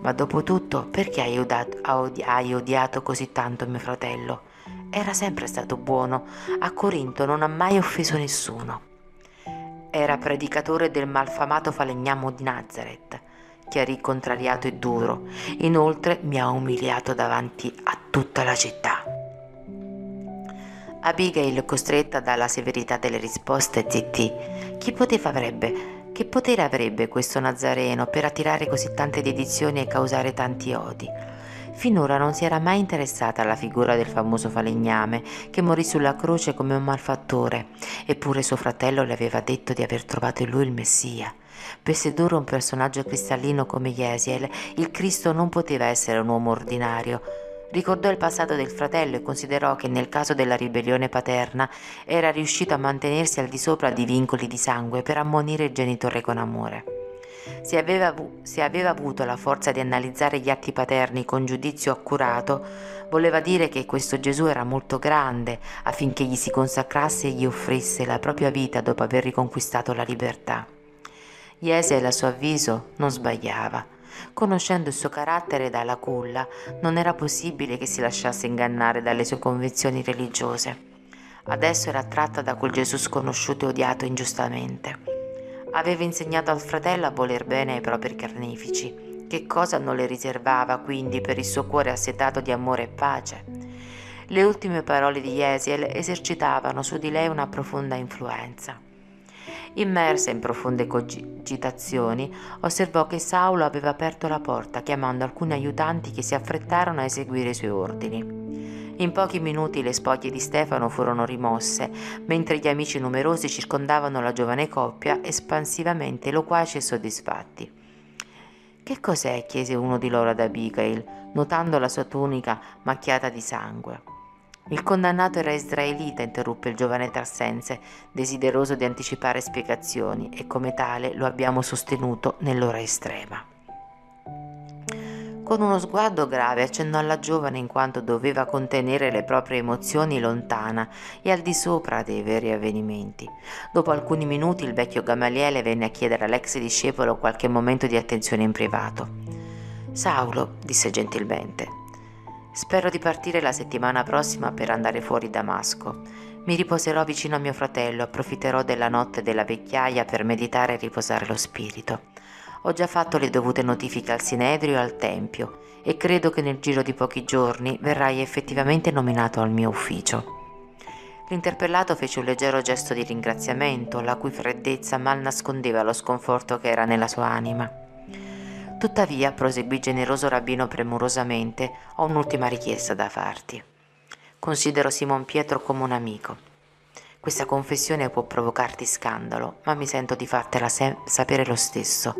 Ma dopo tutto, perché hai odiato, hai odiato così tanto mio fratello? Era sempre stato buono, a Corinto non ha mai offeso nessuno. Era predicatore del malfamato falegnamo di Nazareth. chiarì contrariato e duro. Inoltre mi ha umiliato davanti a tutta la città. Abigail, costretta dalla severità delle risposte, zittì. Chi poteva avrebbe che potere avrebbe questo Nazareno per attirare così tante dedizioni e causare tanti odi? Finora non si era mai interessata alla figura del famoso falegname che morì sulla croce come un malfattore, eppure suo fratello le aveva detto di aver trovato in lui il Messia. Per sedurre un personaggio cristallino come Jesiel, il Cristo non poteva essere un uomo ordinario, Ricordò il passato del fratello e considerò che nel caso della ribellione paterna era riuscito a mantenersi al di sopra di vincoli di sangue per ammonire il genitore con amore. Se aveva, se aveva avuto la forza di analizzare gli atti paterni con giudizio accurato, voleva dire che questo Gesù era molto grande affinché gli si consacrasse e gli offrisse la propria vita dopo aver riconquistato la libertà. Iese, a suo avviso, non sbagliava Conoscendo il suo carattere dalla culla, non era possibile che si lasciasse ingannare dalle sue convinzioni religiose. Adesso era attratta da quel Gesù sconosciuto e odiato ingiustamente. Aveva insegnato al fratello a voler bene ai propri carnefici. Che cosa non le riservava quindi per il suo cuore assetato di amore e pace? Le ultime parole di Jesiel esercitavano su di lei una profonda influenza. Immersa in profonde cogitazioni, osservò che Saulo aveva aperto la porta, chiamando alcuni aiutanti che si affrettarono a eseguire i suoi ordini. In pochi minuti le spoglie di Stefano furono rimosse, mentre gli amici numerosi circondavano la giovane coppia, espansivamente loquaci e soddisfatti. Che cos'è? chiese uno di loro ad Abigail, notando la sua tunica macchiata di sangue. Il condannato era israelita, interruppe il giovane Tarsense, desideroso di anticipare spiegazioni, e come tale lo abbiamo sostenuto nell'ora estrema. Con uno sguardo grave accennò alla giovane in quanto doveva contenere le proprie emozioni lontana e al di sopra dei veri avvenimenti. Dopo alcuni minuti il vecchio Gamaliele venne a chiedere all'ex discepolo qualche momento di attenzione in privato. Saulo, disse gentilmente, Spero di partire la settimana prossima per andare fuori Damasco. Mi riposerò vicino a mio fratello, approfitterò della notte della vecchiaia per meditare e riposare lo spirito. Ho già fatto le dovute notifiche al Sinedrio e al Tempio e credo che nel giro di pochi giorni verrai effettivamente nominato al mio ufficio. L'interpellato fece un leggero gesto di ringraziamento, la cui freddezza mal nascondeva lo sconforto che era nella sua anima. Tuttavia, proseguì generoso rabbino premurosamente, ho un'ultima richiesta da farti. Considero Simon Pietro come un amico. Questa confessione può provocarti scandalo, ma mi sento di fartela se- sapere lo stesso.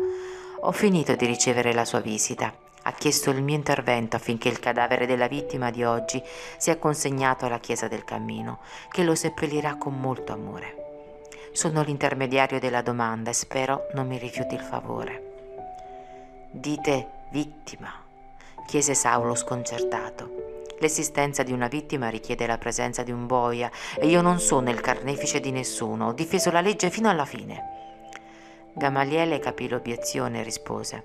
Ho finito di ricevere la sua visita. Ha chiesto il mio intervento affinché il cadavere della vittima di oggi sia consegnato alla Chiesa del Cammino, che lo seppellirà con molto amore. Sono l'intermediario della domanda e spero non mi rifiuti il favore. Dite vittima, chiese Saulo sconcertato. L'esistenza di una vittima richiede la presenza di un boia e io non sono il carnefice di nessuno, ho difeso la legge fino alla fine. Gamaliele capì l'obiezione e rispose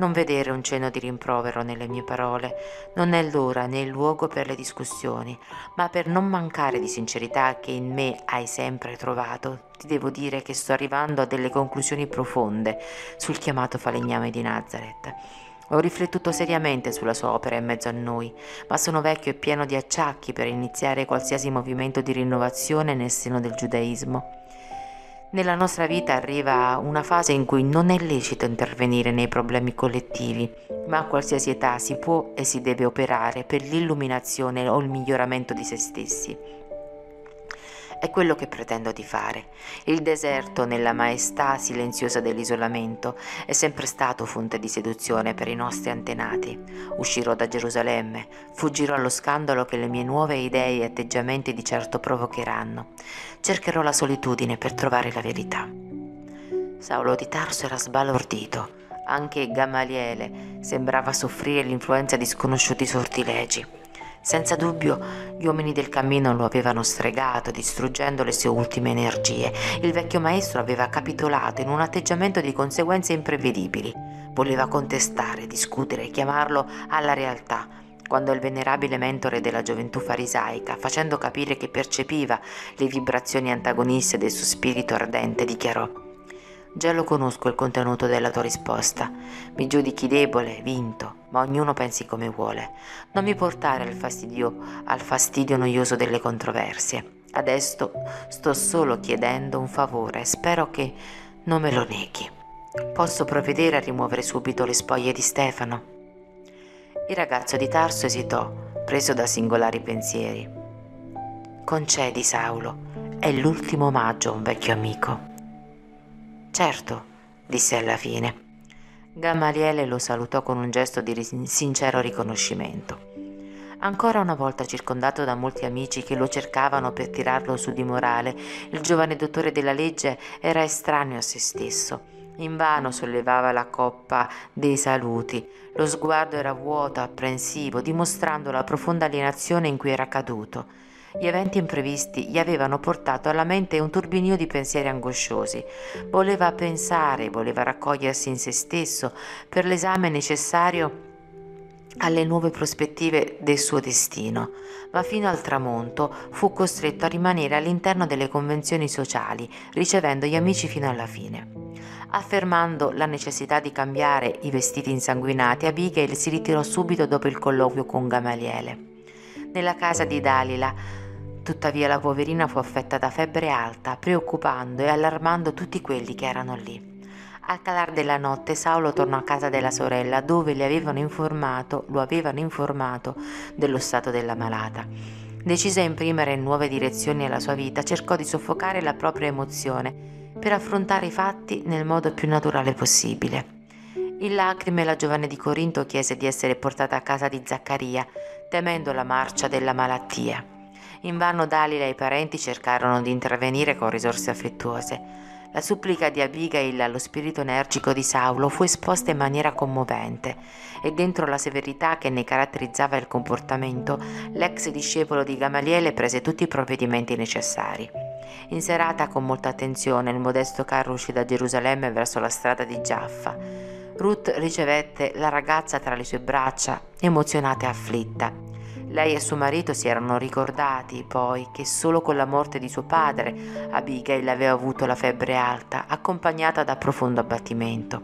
non vedere un cenno di rimprovero nelle mie parole. Non è l'ora né il luogo per le discussioni, ma per non mancare di sincerità che in me hai sempre trovato, ti devo dire che sto arrivando a delle conclusioni profonde sul chiamato falegname di Nazareth. Ho riflettuto seriamente sulla sua opera in mezzo a noi, ma sono vecchio e pieno di acciacchi per iniziare qualsiasi movimento di rinnovazione nel seno del giudaismo. Nella nostra vita arriva una fase in cui non è lecito intervenire nei problemi collettivi, ma a qualsiasi età si può e si deve operare per l'illuminazione o il miglioramento di se stessi. È quello che pretendo di fare. Il deserto, nella maestà silenziosa dell'isolamento, è sempre stato fonte di seduzione per i nostri antenati. Uscirò da Gerusalemme, fuggirò allo scandalo che le mie nuove idee e atteggiamenti di certo provocheranno. Cercherò la solitudine per trovare la verità. Saulo di Tarso era sbalordito. Anche Gamaliele sembrava soffrire l'influenza di sconosciuti sortilegi. Senza dubbio gli uomini del cammino lo avevano stregato, distruggendo le sue ultime energie. Il vecchio maestro aveva capitolato in un atteggiamento di conseguenze imprevedibili. Voleva contestare, discutere, chiamarlo alla realtà, quando il venerabile mentore della gioventù farisaica, facendo capire che percepiva le vibrazioni antagoniste del suo spirito ardente, dichiarò Già lo conosco il contenuto della tua risposta. Mi giudichi debole, vinto, ma ognuno pensi come vuole. Non mi portare al fastidio, al fastidio noioso delle controversie. Adesso sto solo chiedendo un favore, spero che non me lo neghi. Posso provvedere a rimuovere subito le spoglie di Stefano? Il ragazzo di Tarso esitò, preso da singolari pensieri. Concedi, Saulo, è l'ultimo omaggio a un vecchio amico. Certo, disse alla fine. Gamaliele lo salutò con un gesto di sincero riconoscimento. Ancora una volta circondato da molti amici che lo cercavano per tirarlo su di morale, il giovane dottore della legge era estraneo a se stesso. Invano sollevava la coppa dei saluti. Lo sguardo era vuoto, apprensivo, dimostrando la profonda alienazione in cui era caduto. Gli eventi imprevisti gli avevano portato alla mente un turbinio di pensieri angosciosi. Voleva pensare, voleva raccogliersi in se stesso per l'esame necessario alle nuove prospettive del suo destino, ma fino al tramonto fu costretto a rimanere all'interno delle convenzioni sociali, ricevendo gli amici fino alla fine. Affermando la necessità di cambiare i vestiti insanguinati, Abigail si ritirò subito dopo il colloquio con Gamaliele. Nella casa di Dalila Tuttavia la poverina fu affetta da febbre alta, preoccupando e allarmando tutti quelli che erano lì. Al calar della notte Saulo tornò a casa della sorella dove le avevano informato, lo avevano informato dello stato della malata. Decisa a imprimere nuove direzioni alla sua vita, cercò di soffocare la propria emozione per affrontare i fatti nel modo più naturale possibile. In lacrime la giovane di Corinto chiese di essere portata a casa di Zaccaria, temendo la marcia della malattia. Invano Dalila e i parenti cercarono di intervenire con risorse affettuose. La supplica di Abigail allo spirito energico di Saulo fu esposta in maniera commovente e dentro la severità che ne caratterizzava il comportamento, l'ex discepolo di Gamaliele prese tutti i provvedimenti necessari. In serata, con molta attenzione, il modesto carro uscì da Gerusalemme verso la strada di Giaffa. Ruth ricevette la ragazza tra le sue braccia, emozionata e afflitta. Lei e suo marito si erano ricordati poi che solo con la morte di suo padre Abigail aveva avuto la febbre alta, accompagnata da profondo abbattimento.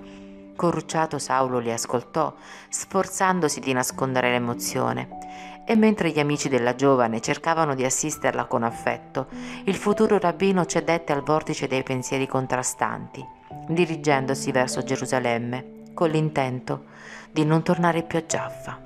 Corrucciato Saulo li ascoltò, sforzandosi di nascondere l'emozione. E mentre gli amici della giovane cercavano di assisterla con affetto, il futuro rabbino cedette al vortice dei pensieri contrastanti, dirigendosi verso Gerusalemme con l'intento di non tornare più a Giaffa.